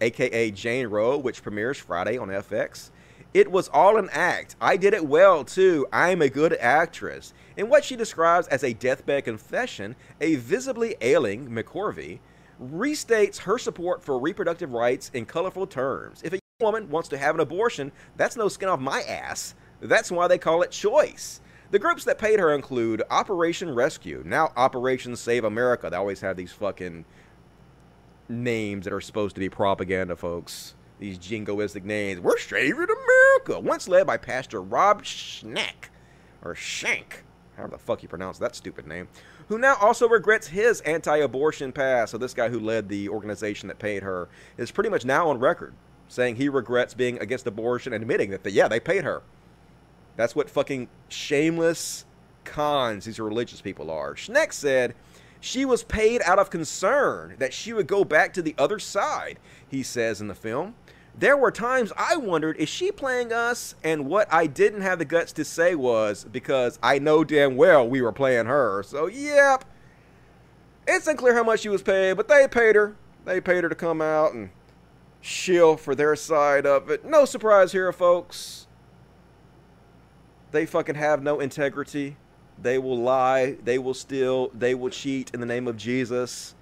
aka Jane Roe, which premieres Friday on FX. It was all an act. I did it well too. I'm a good actress. In what she describes as a deathbed confession, a visibly ailing McCorvey restates her support for reproductive rights in colorful terms. If a woman wants to have an abortion, that's no skin off my ass. That's why they call it choice. The groups that paid her include Operation Rescue, now Operation Save America. They always have these fucking names that are supposed to be propaganda, folks. These jingoistic names. We're saving America. Once led by Pastor Rob Schnack, or Shank, however the fuck you pronounce that stupid name, who now also regrets his anti abortion past. So, this guy who led the organization that paid her is pretty much now on record saying he regrets being against abortion and admitting that, the, yeah, they paid her. That's what fucking shameless cons these religious people are. Schneck said she was paid out of concern that she would go back to the other side, he says in the film. There were times I wondered, is she playing us? And what I didn't have the guts to say was because I know damn well we were playing her. So, yep. It's unclear how much she was paid, but they paid her. They paid her to come out and shill for their side of it. No surprise here, folks. They fucking have no integrity. They will lie. They will steal. They will cheat in the name of Jesus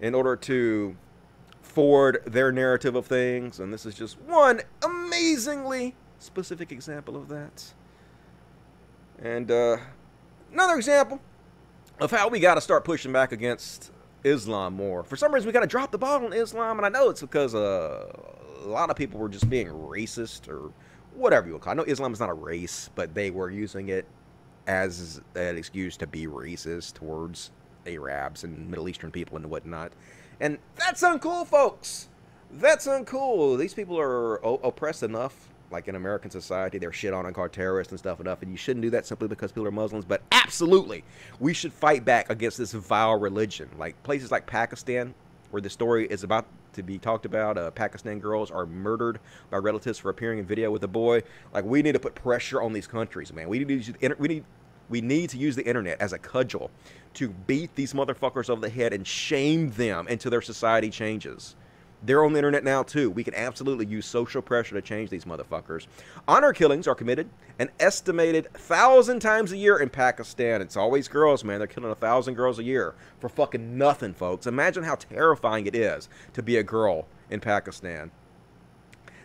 in order to forward their narrative of things. And this is just one amazingly specific example of that. And uh, another example of how we got to start pushing back against Islam more. For some reason, we got to drop the ball on Islam, and I know it's because uh, a lot of people were just being racist or whatever you will call. It. I know Islam is not a race, but they were using it as an excuse to be racist towards Arabs and Middle Eastern people and whatnot. And that's uncool, folks. That's uncool. These people are oppressed enough like in American society, they're shit on and called terrorists and stuff enough, and you shouldn't do that simply because people are Muslims. But absolutely, we should fight back against this vile religion. Like places like Pakistan, where the story is about to be talked about. Uh, Pakistan girls are murdered by relatives for appearing in video with a boy. Like we need to put pressure on these countries, man. We need to we need we need to use the internet as a cudgel to beat these motherfuckers over the head and shame them until their society changes. They're on the internet now too. We can absolutely use social pressure to change these motherfuckers. Honor killings are committed an estimated thousand times a year in Pakistan. It's always girls, man. They're killing a thousand girls a year for fucking nothing, folks. Imagine how terrifying it is to be a girl in Pakistan.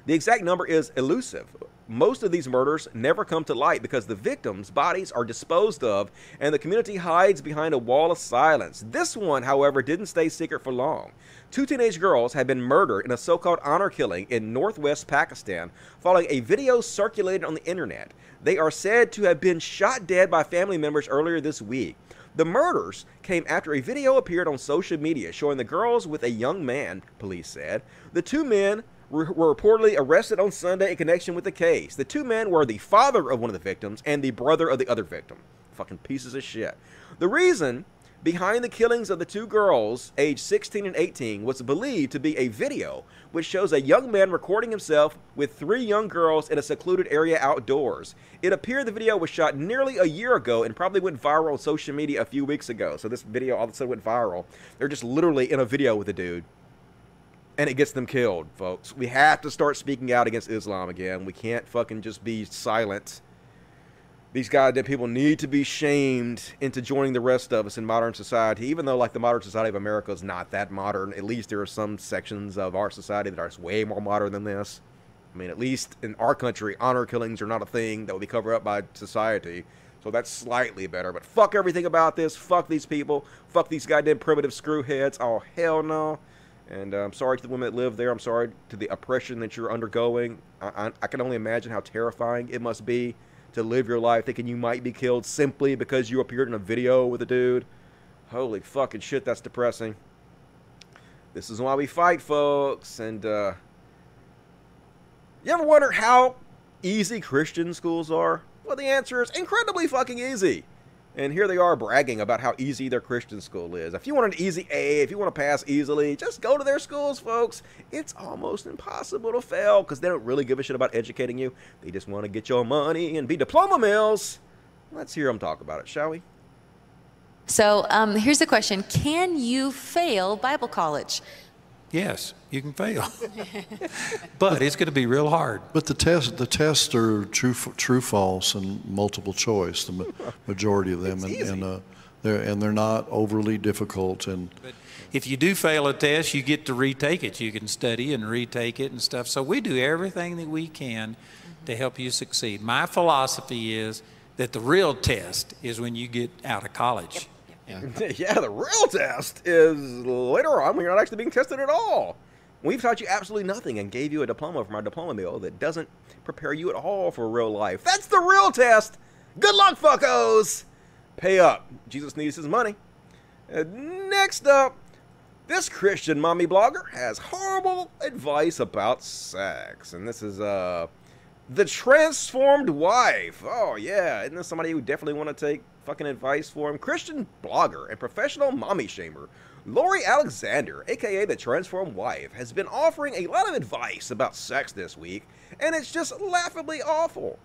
The exact number is elusive, most of these murders never come to light because the victims' bodies are disposed of and the community hides behind a wall of silence. This one, however, didn't stay secret for long. Two teenage girls had been murdered in a so called honor killing in northwest Pakistan following a video circulated on the internet. They are said to have been shot dead by family members earlier this week. The murders came after a video appeared on social media showing the girls with a young man, police said. The two men were, reportedly arrested on Sunday in connection with the case. The two men were the father of one of the victims and the brother of the other victim. Fucking pieces of shit. The reason behind the killings of the two girls, aged 16 and 18, was believed to be a video which shows a young man recording himself with three young girls in a secluded area outdoors. It appeared the video was shot nearly a year ago and probably went viral on social media a few weeks ago. So this video all of a sudden went viral. They're just literally in a video with a dude and it gets them killed, folks. We have to start speaking out against Islam again. We can't fucking just be silent. These goddamn people need to be shamed into joining the rest of us in modern society, even though, like, the modern society of America is not that modern. At least there are some sections of our society that are way more modern than this. I mean, at least in our country, honor killings are not a thing that will be covered up by society. So that's slightly better. But fuck everything about this. Fuck these people. Fuck these goddamn primitive screwheads. Oh, hell no. And uh, I'm sorry to the women that live there. I'm sorry to the oppression that you're undergoing. I, I, I, can only imagine how terrifying it must be to live your life thinking you might be killed simply because you appeared in a video with a dude. Holy fucking shit, that's depressing. This is why we fight, folks. And uh, you ever wonder how easy Christian schools are? Well, the answer is incredibly fucking easy. And here they are bragging about how easy their Christian school is. If you want an easy A, if you want to pass easily, just go to their schools, folks. It's almost impossible to fail because they don't really give a shit about educating you. They just want to get your money and be diploma mills. Let's hear them talk about it, shall we? So um, here's the question Can you fail Bible college? Yes, you can fail, but it's going to be real hard. But the test, the tests are true, true, false, and multiple choice. The majority of them, and, and uh, they're and they're not overly difficult. And but if you do fail a test, you get to retake it. You can study and retake it and stuff. So we do everything that we can to help you succeed. My philosophy is that the real test is when you get out of college. Yeah. yeah, the real test is later on when you're not actually being tested at all. We've taught you absolutely nothing and gave you a diploma from our diploma mill that doesn't prepare you at all for real life. That's the real test. Good luck, fuckos. Pay up. Jesus needs his money. And next up, this Christian mommy blogger has horrible advice about sex. And this is, uh, the transformed wife. Oh, yeah. Isn't this somebody who definitely want to take fucking advice for him. Christian blogger and professional mommy shamer, Lori Alexander, aka the Transform Wife, has been offering a lot of advice about sex this week, and it's just laughably awful.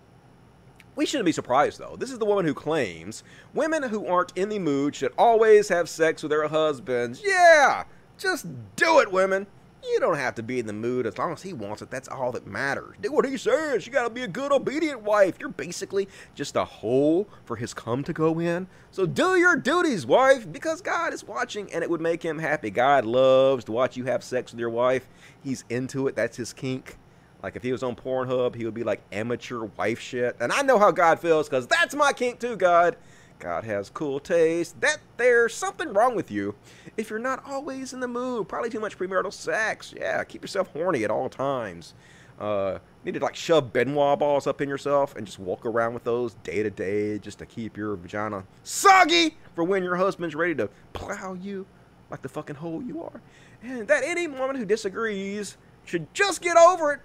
We shouldn't be surprised though. This is the woman who claims women who aren't in the mood should always have sex with their husbands. Yeah! Just do it, women! You don't have to be in the mood as long as he wants it. That's all that matters. Do what he says. You gotta be a good, obedient wife. You're basically just a hole for his cum to go in. So do your duties, wife, because God is watching and it would make him happy. God loves to watch you have sex with your wife. He's into it. That's his kink. Like if he was on Pornhub, he would be like amateur wife shit. And I know how God feels because that's my kink too, God. God has cool taste. That there's something wrong with you if you're not always in the mood. Probably too much premarital sex. Yeah, keep yourself horny at all times. Uh, need to like shove Ben Wa balls up in yourself and just walk around with those day to day just to keep your vagina soggy for when your husband's ready to plow you like the fucking hole you are. And that any woman who disagrees should just get over it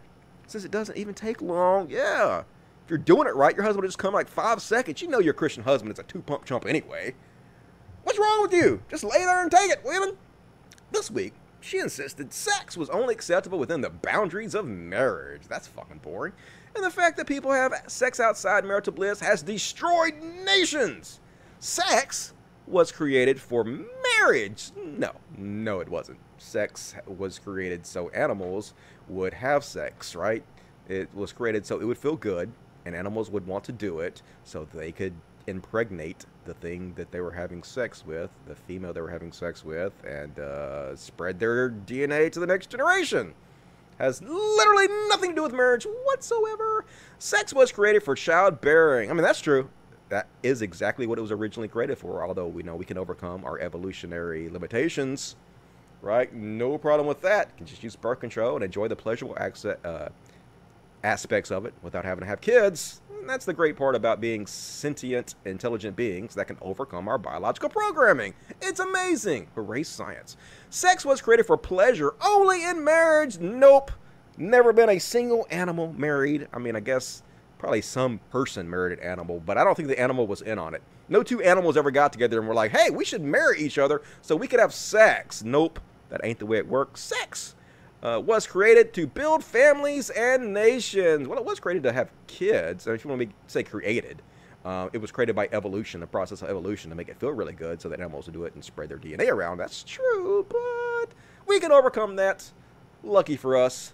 since it doesn't even take long. Yeah. If you're doing it right, your husband will just come like five seconds. You know your Christian husband is a two pump chump anyway. What's wrong with you? Just lay there and take it, women. This week, she insisted sex was only acceptable within the boundaries of marriage. That's fucking boring. And the fact that people have sex outside marital bliss has destroyed nations. Sex was created for marriage. No, no, it wasn't. Sex was created so animals would have sex, right? It was created so it would feel good and animals would want to do it so they could impregnate the thing that they were having sex with, the female they were having sex with, and uh, spread their DNA to the next generation. Has literally nothing to do with marriage whatsoever. Sex was created for childbearing. I mean, that's true. That is exactly what it was originally created for, although we know we can overcome our evolutionary limitations, right? No problem with that. You can just use birth control and enjoy the pleasurable access, uh, aspects of it without having to have kids. And that's the great part about being sentient, intelligent beings that can overcome our biological programming. It's amazing. Hooray, science. Sex was created for pleasure only in marriage. Nope. Never been a single animal married. I mean, I guess probably some person married an animal, but I don't think the animal was in on it. No two animals ever got together and were like, hey, we should marry each other so we could have sex. Nope. That ain't the way it works. Sex uh, was created to build families and nations. Well, it was created to have kids. If you want to say created, uh, it was created by evolution, the process of evolution, to make it feel really good so that animals would do it and spread their DNA around. That's true, but we can overcome that. Lucky for us.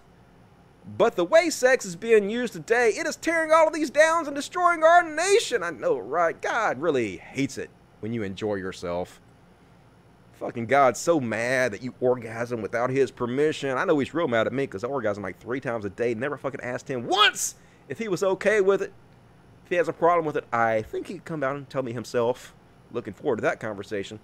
But the way sex is being used today, it is tearing all of these downs and destroying our nation. I know, right? God really hates it when you enjoy yourself. Fucking God's so mad that you orgasm without his permission. I know he's real mad at me because I orgasm like three times a day. Never fucking asked him once if he was okay with it. If he has a problem with it, I think he'd come down and tell me himself. Looking forward to that conversation.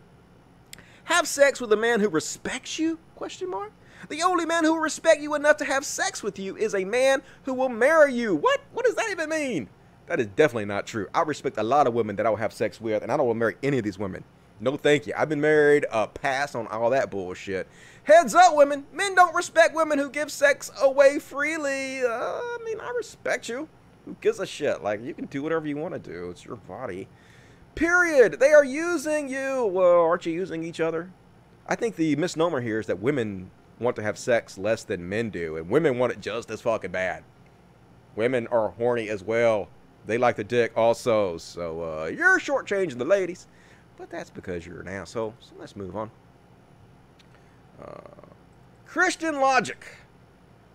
Have sex with a man who respects you? Question mark. The only man who will respect you enough to have sex with you is a man who will marry you. What? What does that even mean? That is definitely not true. I respect a lot of women that I will have sex with, and I don't want to marry any of these women. No, thank you. I've been married. Uh, pass on all that bullshit. Heads up, women. Men don't respect women who give sex away freely. Uh, I mean, I respect you. Who gives a shit? Like, you can do whatever you want to do. It's your body. Period. They are using you. Well, aren't you using each other? I think the misnomer here is that women want to have sex less than men do, and women want it just as fucking bad. Women are horny as well. They like the dick also. So uh, you're shortchanging the ladies. But that's because you're an asshole. So let's move on. Uh, Christian logic.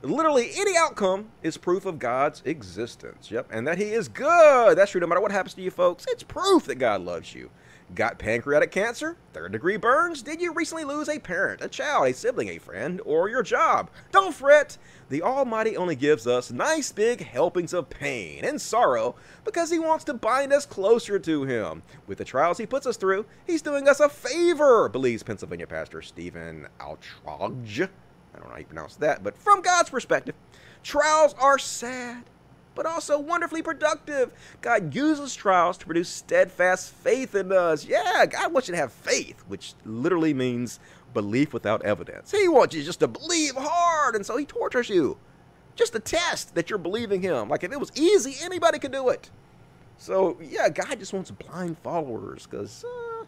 Literally any outcome is proof of God's existence. Yep. And that He is good. That's true. No matter what happens to you, folks, it's proof that God loves you. Got pancreatic cancer? Third degree burns? Did you recently lose a parent, a child, a sibling, a friend, or your job? Don't fret! The Almighty only gives us nice big helpings of pain and sorrow because He wants to bind us closer to Him. With the trials He puts us through, He's doing us a favor, believes Pennsylvania pastor Stephen Altrogge. I don't know how you pronounce that, but from God's perspective, trials are sad but also wonderfully productive. God uses trials to produce steadfast faith in us. Yeah, God wants you to have faith, which literally means belief without evidence. He wants you just to believe hard, and so He tortures you. Just to test that you're believing Him. Like if it was easy, anybody could do it. So, yeah, God just wants blind followers because uh,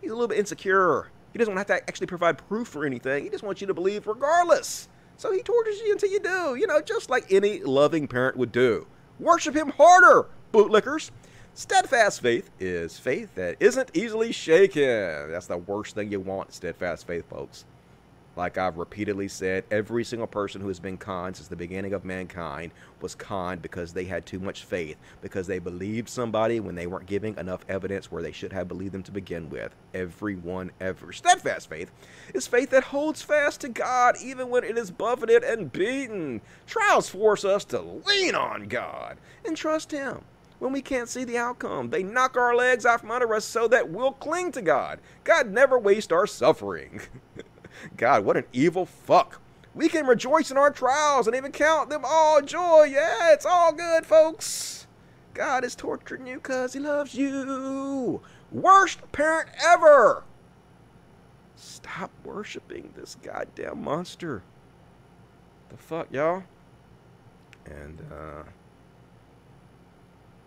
He's a little bit insecure. He doesn't want to have to actually provide proof for anything. He just wants you to believe regardless. So he tortures you until you do, you know, just like any loving parent would do. Worship him harder, bootlickers. Steadfast faith is faith that isn't easily shaken. That's the worst thing you want, steadfast faith, folks. Like I've repeatedly said, every single person who has been conned since the beginning of mankind was conned because they had too much faith, because they believed somebody when they weren't giving enough evidence where they should have believed them to begin with. Everyone ever. Steadfast faith is faith that holds fast to God even when it is buffeted and beaten. Trials force us to lean on God and trust Him when we can't see the outcome. They knock our legs off from under us so that we'll cling to God. God never wastes our suffering. God, what an evil fuck. We can rejoice in our trials and even count them all joy. Yeah, it's all good, folks. God is torturing you because he loves you. Worst parent ever. Stop worshiping this goddamn monster. The fuck, y'all? And, uh,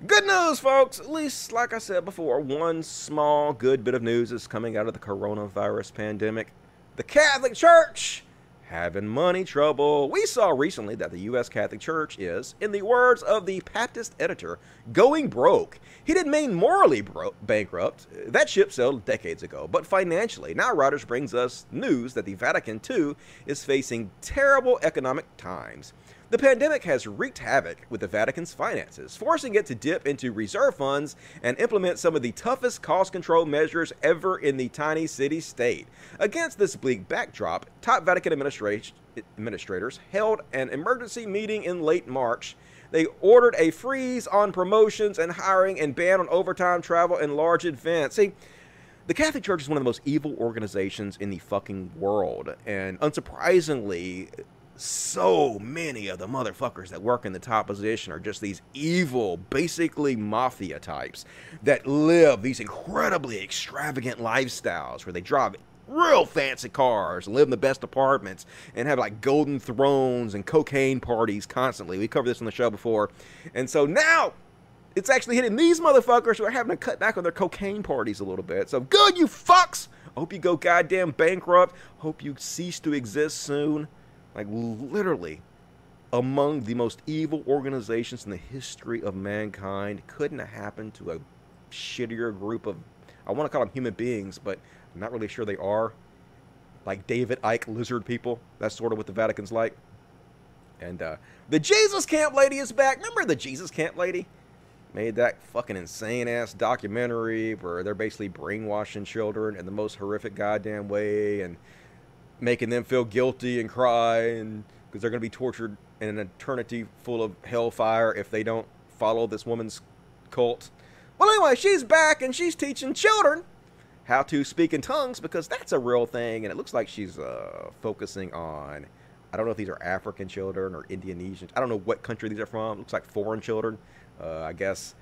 Good news, folks! At least, like I said before, one small good bit of news is coming out of the coronavirus pandemic. The Catholic Church having money trouble. We saw recently that the U.S. Catholic Church is, in the words of the Baptist editor, going broke. He didn't mean morally bro- bankrupt. That ship sailed decades ago. But financially, now Reuters brings us news that the Vatican, too, is facing terrible economic times. The pandemic has wreaked havoc with the Vatican's finances, forcing it to dip into reserve funds and implement some of the toughest cost control measures ever in the tiny city state. Against this bleak backdrop, top Vatican administrators held an emergency meeting in late March. They ordered a freeze on promotions and hiring and ban on overtime travel and large events. See, the Catholic Church is one of the most evil organizations in the fucking world, and unsurprisingly, so many of the motherfuckers that work in the top position are just these evil, basically mafia types that live these incredibly extravagant lifestyles where they drive real fancy cars, live in the best apartments, and have like golden thrones and cocaine parties constantly. We covered this on the show before. And so now it's actually hitting these motherfuckers who are having to cut back on their cocaine parties a little bit. So good, you fucks! Hope you go goddamn bankrupt. Hope you cease to exist soon. Like, literally, among the most evil organizations in the history of mankind. Couldn't have happened to a shittier group of, I want to call them human beings, but I'm not really sure they are. Like David Icke lizard people. That's sort of what the Vatican's like. And uh, the Jesus Camp Lady is back. Remember the Jesus Camp Lady? Made that fucking insane ass documentary where they're basically brainwashing children in the most horrific goddamn way and making them feel guilty and cry and because they're going to be tortured in an eternity full of hellfire if they don't follow this woman's cult. Well, anyway, she's back and she's teaching children how to speak in tongues because that's a real thing. And it looks like she's uh, focusing on, I don't know if these are African children or Indonesian. I don't know what country these are from. It looks like foreign children. Uh, I guess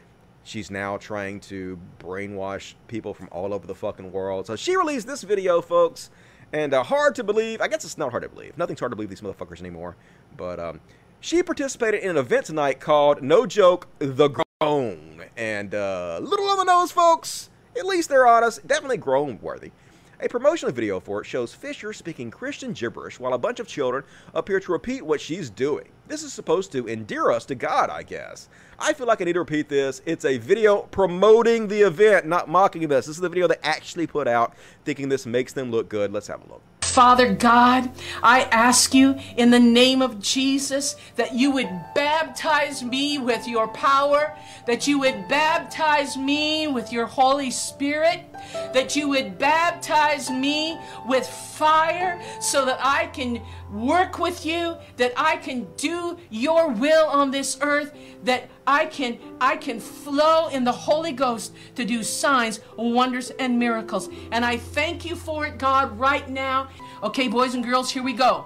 she's now trying to brainwash people from all over the fucking world. So she released this video, folks. And uh, hard to believe, I guess it's not hard to believe. Nothing's hard to believe these motherfuckers anymore. But um, she participated in an event tonight called, no joke, The Groan. And uh, little on the nose, folks. At least they're honest. Definitely groan worthy. A promotional video for it shows Fischer speaking Christian gibberish while a bunch of children appear to repeat what she's doing. This is supposed to endear us to God, I guess. I feel like I need to repeat this. It's a video promoting the event, not mocking this. This is the video they actually put out, thinking this makes them look good. Let's have a look. Father God, I ask you in the name of Jesus that you would baptize me with your power, that you would baptize me with your Holy Spirit, that you would baptize me with fire so that I can work with you, that I can do your will on this earth, that I can I can flow in the Holy Ghost to do signs, wonders and miracles. And I thank you for it, God, right now. Okay, boys and girls, here we go.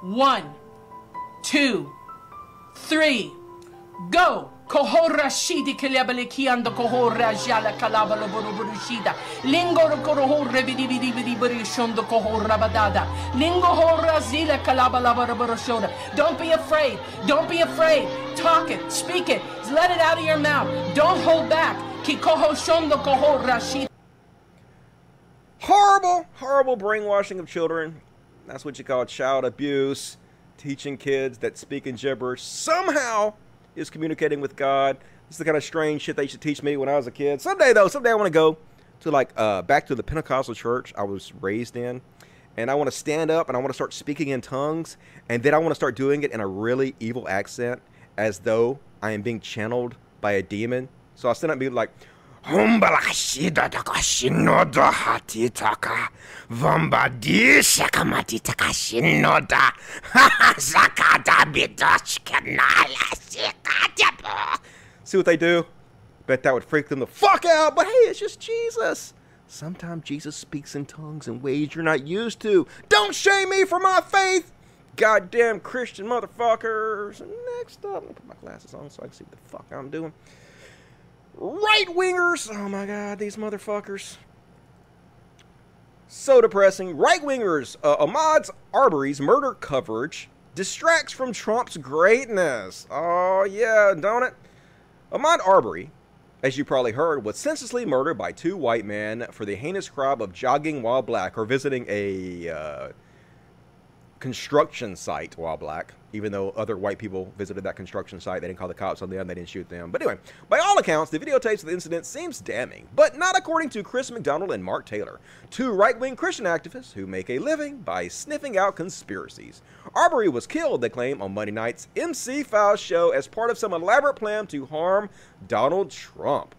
One, two, three, go. Kohora shidi kelebele kiando kohora jala kalabalo buruburushida. Lingo korohore vidi vidi vidi burishondo kohora badada. Lingo hora zila kalabala buruburushoda. Don't be afraid. Don't be afraid. Talk it. Speak it. Let it out of your mouth. Don't hold back. Kikoho shondo kohora shida. Horrible, horrible brainwashing of children. That's what you call child abuse. Teaching kids that speak in gibberish somehow is communicating with God. This is the kind of strange shit they used to teach me when I was a kid. Someday though, someday I want to go to like uh, back to the Pentecostal church I was raised in, and I want to stand up and I want to start speaking in tongues, and then I want to start doing it in a really evil accent, as though I am being channeled by a demon. So I'll stand up and be like, Humbalashida takashinoda hati taka vambadi shakamati takashinoda zakata bidashkanala shikatapo. See what they do? Bet that would freak them the fuck out, but hey, it's just Jesus. Sometimes Jesus speaks in tongues in ways you're not used to. Don't shame me for my faith, goddamn Christian motherfuckers. Next up, let me put my glasses on so I can see what the fuck I'm doing. Right wingers. Oh my god, these motherfuckers. So depressing. Right wingers. Uh, Ahmaud Arbery's murder coverage distracts from Trump's greatness. Oh yeah, don't it? Ahmaud Arbery, as you probably heard, was senselessly murdered by two white men for the heinous crime of jogging while black or visiting a uh, construction site while black. Even though other white people visited that construction site, they didn't call the cops on them, they didn't shoot them. But anyway, by all accounts, the videotapes of the incident seems damning, but not according to Chris McDonald and Mark Taylor, two right-wing Christian activists who make a living by sniffing out conspiracies. Arbery was killed, they claim, on Monday night's MC Files show as part of some elaborate plan to harm Donald Trump.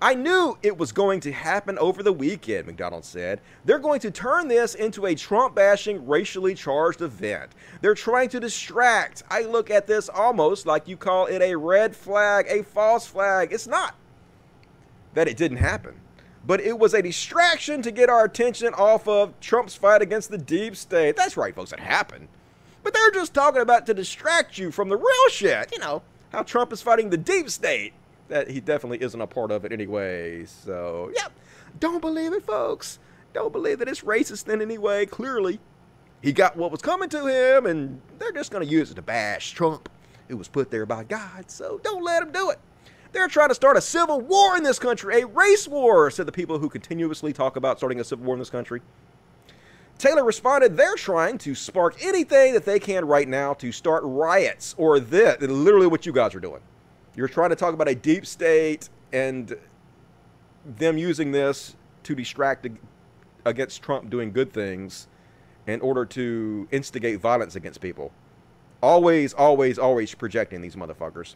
I knew it was going to happen over the weekend, McDonald said. They're going to turn this into a Trump bashing, racially charged event. They're trying to distract. I look at this almost like you call it a red flag, a false flag. It's not that it didn't happen, but it was a distraction to get our attention off of Trump's fight against the deep state. That's right, folks, it happened. But they're just talking about to distract you from the real shit. You know, how Trump is fighting the deep state that he definitely isn't a part of it anyway. So, yep. don't believe it, folks. Don't believe that it's racist in any way. Clearly, he got what was coming to him, and they're just going to use it to bash Trump, who was put there by God. So, don't let him do it. They're trying to start a civil war in this country, a race war, said the people who continuously talk about starting a civil war in this country. Taylor responded, they're trying to spark anything that they can right now to start riots or this, literally what you guys are doing. You're trying to talk about a deep state and them using this to distract against Trump doing good things in order to instigate violence against people. Always, always, always projecting these motherfuckers.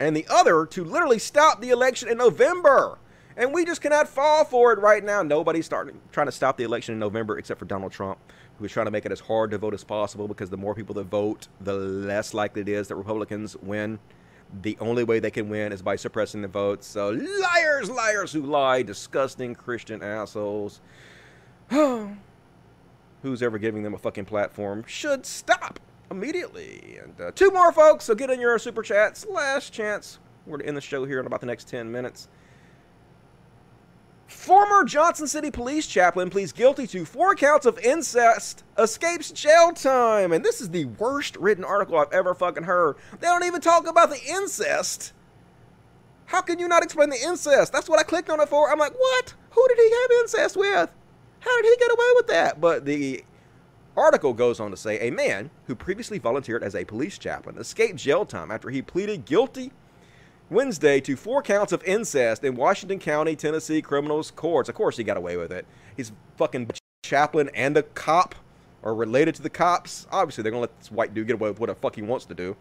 And the other to literally stop the election in November. And we just cannot fall for it right now. Nobody's starting trying to stop the election in November except for Donald Trump, who is trying to make it as hard to vote as possible because the more people that vote, the less likely it is that Republicans win the only way they can win is by suppressing the votes. So liars, liars who lie, disgusting Christian assholes. Who's ever giving them a fucking platform should stop immediately. And uh, two more folks, so get in your super chats. Last chance. We're to end the show here in about the next 10 minutes. Former Johnson City police chaplain pleads guilty to four counts of incest, escapes jail time. And this is the worst written article I've ever fucking heard. They don't even talk about the incest. How can you not explain the incest? That's what I clicked on it for. I'm like, what? Who did he have incest with? How did he get away with that? But the article goes on to say a man who previously volunteered as a police chaplain escaped jail time after he pleaded guilty Wednesday to four counts of incest in Washington County, Tennessee criminals courts. Of course, he got away with it. He's fucking chaplain and a cop, or related to the cops. Obviously, they're gonna let this white dude get away with what the fuck he wants to do.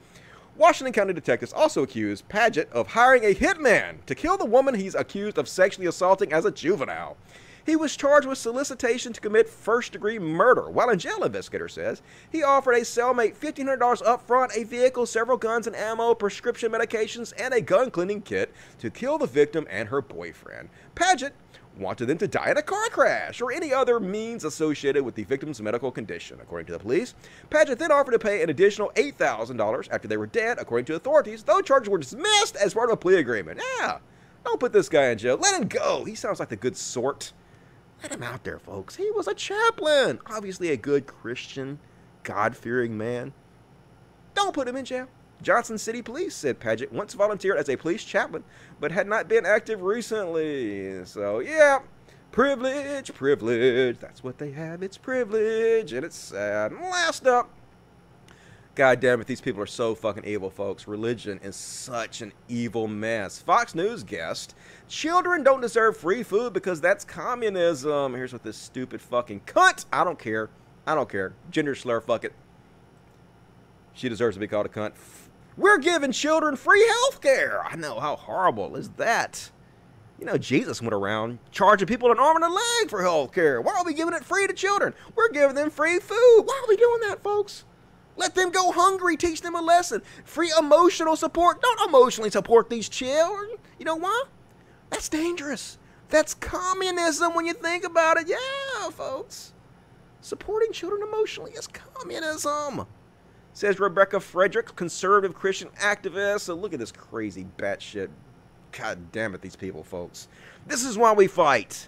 Washington County detectives also accused Paget of hiring a hitman to kill the woman he's accused of sexually assaulting as a juvenile. He was charged with solicitation to commit first degree murder. While in jail, investigator says he offered a cellmate $1,500 up front, a vehicle, several guns and ammo, prescription medications, and a gun cleaning kit to kill the victim and her boyfriend. Paget wanted them to die in a car crash or any other means associated with the victim's medical condition, according to the police. Paget then offered to pay an additional $8,000 after they were dead, according to authorities, though charges were dismissed as part of a plea agreement. Yeah, don't put this guy in jail. Let him go. He sounds like the good sort. Let him out there, folks. He was a chaplain. Obviously, a good Christian, God fearing man. Don't put him in jail. Johnson City Police said Paget once volunteered as a police chaplain, but had not been active recently. So, yeah, privilege, privilege. That's what they have. It's privilege, and it's sad. And last up, God damn it, these people are so fucking evil, folks. Religion is such an evil mess. Fox News guest, children don't deserve free food because that's communism. Here's what this stupid fucking cunt. I don't care. I don't care. Gender slur, fuck it. She deserves to be called a cunt. We're giving children free health care. I know, how horrible is that? You know, Jesus went around charging people an arm and a leg for health care. Why are we giving it free to children? We're giving them free food. Why are we doing that, folks? Let them go hungry. Teach them a lesson. Free emotional support. Don't emotionally support these children. You know why? That's dangerous. That's communism when you think about it. Yeah, folks. Supporting children emotionally is communism. Says Rebecca Friedrichs, conservative Christian activist. So look at this crazy batshit. God damn it, these people, folks. This is why we fight.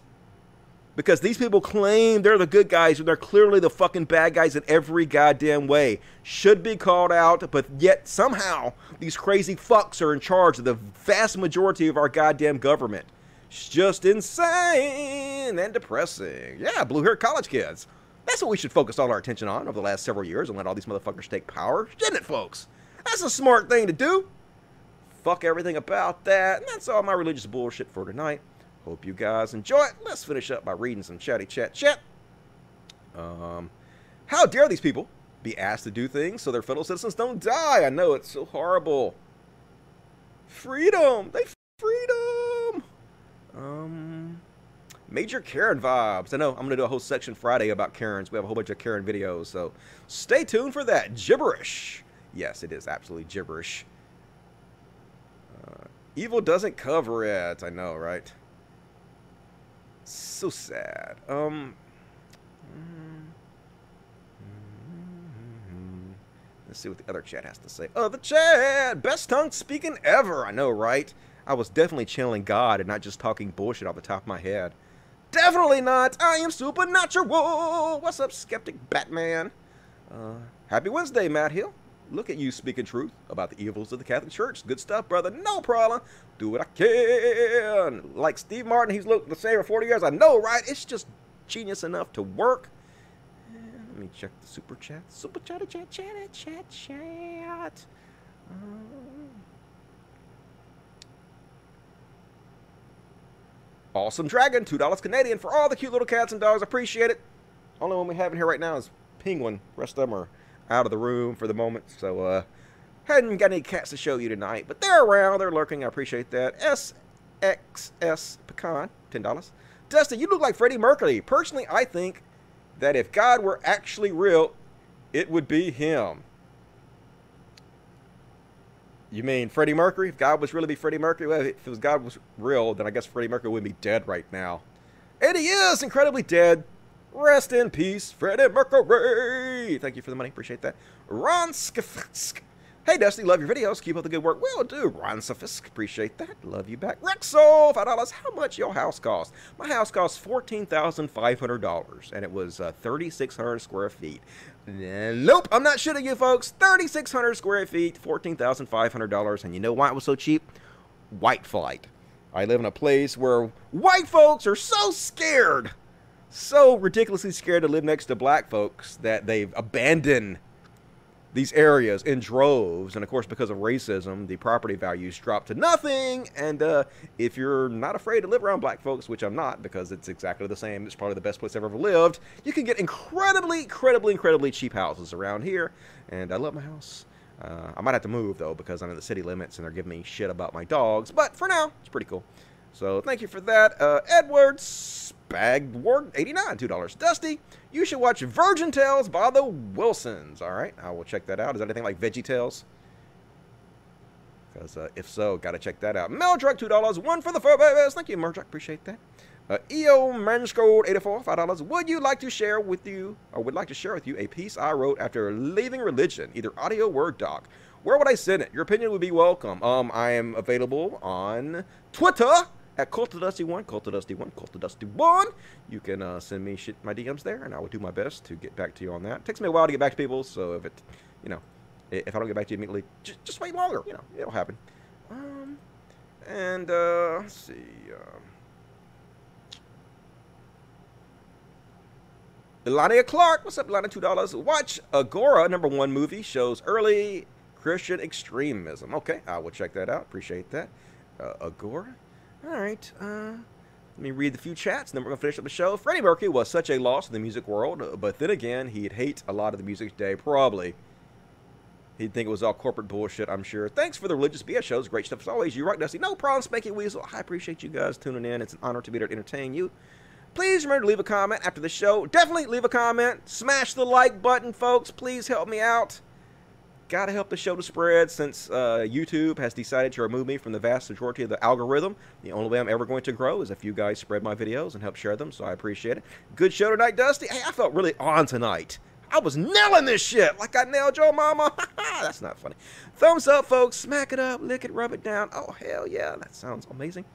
Because these people claim they're the good guys when they're clearly the fucking bad guys in every goddamn way. Should be called out, but yet somehow these crazy fucks are in charge of the vast majority of our goddamn government. It's just insane and depressing. Yeah, blue haired college kids. That's what we should focus all our attention on over the last several years and let all these motherfuckers take power. Shouldn't it, folks? That's a smart thing to do. Fuck everything about that. And that's all my religious bullshit for tonight. Hope you guys enjoy it. Let's finish up by reading some chatty chat chat. Um, how dare these people be asked to do things so their fellow citizens don't die? I know it's so horrible. Freedom! They freedom! Um, major Karen vibes. I know I'm gonna do a whole section Friday about Karens. We have a whole bunch of Karen videos, so stay tuned for that. Gibberish. Yes, it is absolutely gibberish. Uh, evil doesn't cover it. I know, right? So sad. Um. Let's see what the other chat has to say. Oh, the chat! Best tongue speaking ever! I know, right? I was definitely channeling God and not just talking bullshit off the top of my head. Definitely not! I am supernatural! What's up, skeptic Batman? Uh, happy Wednesday, Matt Hill. Look at you speaking truth about the evils of the Catholic Church. Good stuff, brother. No problem. Do what I can. Like Steve Martin, he's looked the same for 40 years. I know, right? It's just genius enough to work. Let me check the super chat. Super chat, chat, chat, chat, chat. Um, awesome Dragon, $2 Canadian for all the cute little cats and dogs. Appreciate it. Only one we have in here right now is Penguin. rest of them are out of the room for the moment. So, uh, hadn't got any cats to show you tonight, but they're around. They're lurking. I appreciate that. SXS Pecan, $10. Dustin, you look like Freddie Mercury. Personally, I think that if God were actually real, it would be him. You mean Freddie Mercury? If God was really be Freddie Mercury, well, if it was God was real, then I guess Freddie Mercury would be dead right now. And he is incredibly dead. Rest in peace, Freddie Mercury. Thank you for the money. Appreciate that. Ron Skifsk. Hey, Dusty, love your videos. Keep up the good work. Will do. Ron Sofisk, appreciate that. Love you back. Rexo, $5. How much your house cost? My house cost $14,500, and it was uh, 3,600 square feet. Nope, I'm not shitting you, folks. 3,600 square feet, $14,500. And you know why it was so cheap? White flight. I live in a place where white folks are so scared so ridiculously scared to live next to black folks that they've abandoned these areas in droves. And of course, because of racism, the property values drop to nothing. And uh, if you're not afraid to live around black folks, which I'm not because it's exactly the same, it's probably the best place I've ever lived, you can get incredibly, incredibly, incredibly cheap houses around here. And I love my house. Uh, I might have to move though because I'm in the city limits and they're giving me shit about my dogs. But for now, it's pretty cool. So thank you for that. Uh, Edwards Bagged Ward 89 $2. Dusty, you should watch Virgin Tales by the Wilsons. All right, I will check that out. Is that anything like Veggie Tales? Because uh, if so, got to check that out. Meldruck, $2. One for the fur babies. Thank you, Meldruck. Appreciate that. Uh, EO Manscode 84 $5. Would you like to share with you, or would like to share with you, a piece I wrote after leaving religion, either audio or doc? Where would I send it? Your opinion would be welcome. Um, I am available on Twitter at CultOfDusty1, CultOfDusty1, CultOfDusty1. You can uh, send me shit my DMs there, and I will do my best to get back to you on that. It takes me a while to get back to people, so if it, you know, if I don't get back to you immediately, just, just wait longer. You know, it'll happen. Um, and uh, let's see. Um, Elania Clark, what's up, Elania? Two dollars. Watch Agora, number one movie shows early Christian extremism. Okay, I will check that out. Appreciate that. Uh, Agora. All right. Uh, let me read the few chats, and then we're gonna finish up the show. Freddie Mercury was such a loss in the music world, but then again, he'd hate a lot of the music today. Probably. He'd think it was all corporate bullshit, I'm sure. Thanks for the religious BS shows. Great stuff as always. You rock, Dusty. No problem, Spanky Weasel. I appreciate you guys tuning in. It's an honor to be there to entertain you. Please remember to leave a comment after the show. Definitely leave a comment. Smash the like button, folks. Please help me out. Gotta help the show to spread since uh, YouTube has decided to remove me from the vast majority of the algorithm. The only way I'm ever going to grow is if you guys spread my videos and help share them, so I appreciate it. Good show tonight, Dusty. Hey, I felt really on tonight. I was nailing this shit like I nailed your mama. That's not funny. Thumbs up, folks. Smack it up, lick it, rub it down. Oh, hell yeah. That sounds amazing.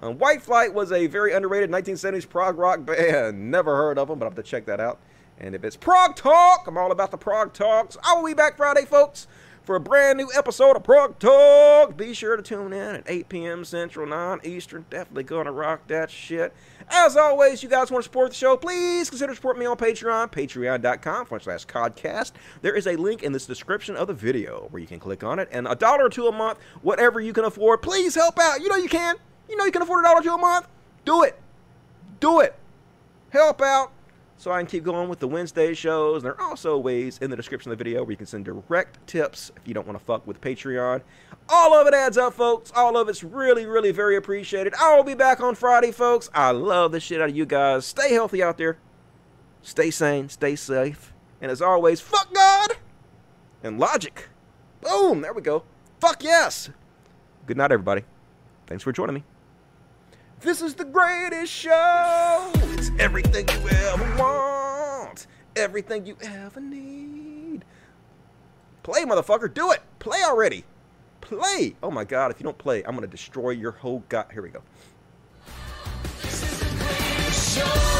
Um, White Flight was a very underrated 1970s prog rock band. Never heard of them, but I'll have to check that out. And if it's Prog Talk, I'm all about the Prog Talks. I will be back Friday, folks, for a brand new episode of Prog Talk. Be sure to tune in at 8 p.m. Central, 9 Eastern. Definitely gonna rock that shit. As always, you guys want to support the show, please consider supporting me on Patreon, patreon.com forward slash codcast. There is a link in this description of the video where you can click on it. And a dollar or two a month, whatever you can afford, please help out. You know you can. You know you can afford a dollar or two a month. Do it. Do it. Help out so I can keep going with the Wednesday shows. There are also ways in the description of the video where you can send direct tips if you don't want to fuck with Patreon. All of it adds up, folks. All of it's really, really very appreciated. I will be back on Friday, folks. I love the shit out of you guys. Stay healthy out there. Stay sane. Stay safe. And as always, fuck God and logic. Boom. There we go. Fuck yes. Good night, everybody. Thanks for joining me. This is the greatest show. It's everything you ever want, everything you ever need. Play, motherfucker. Do it. Play already. Play. Oh my god, if you don't play, I'm going to destroy your whole god. Here we go. Show.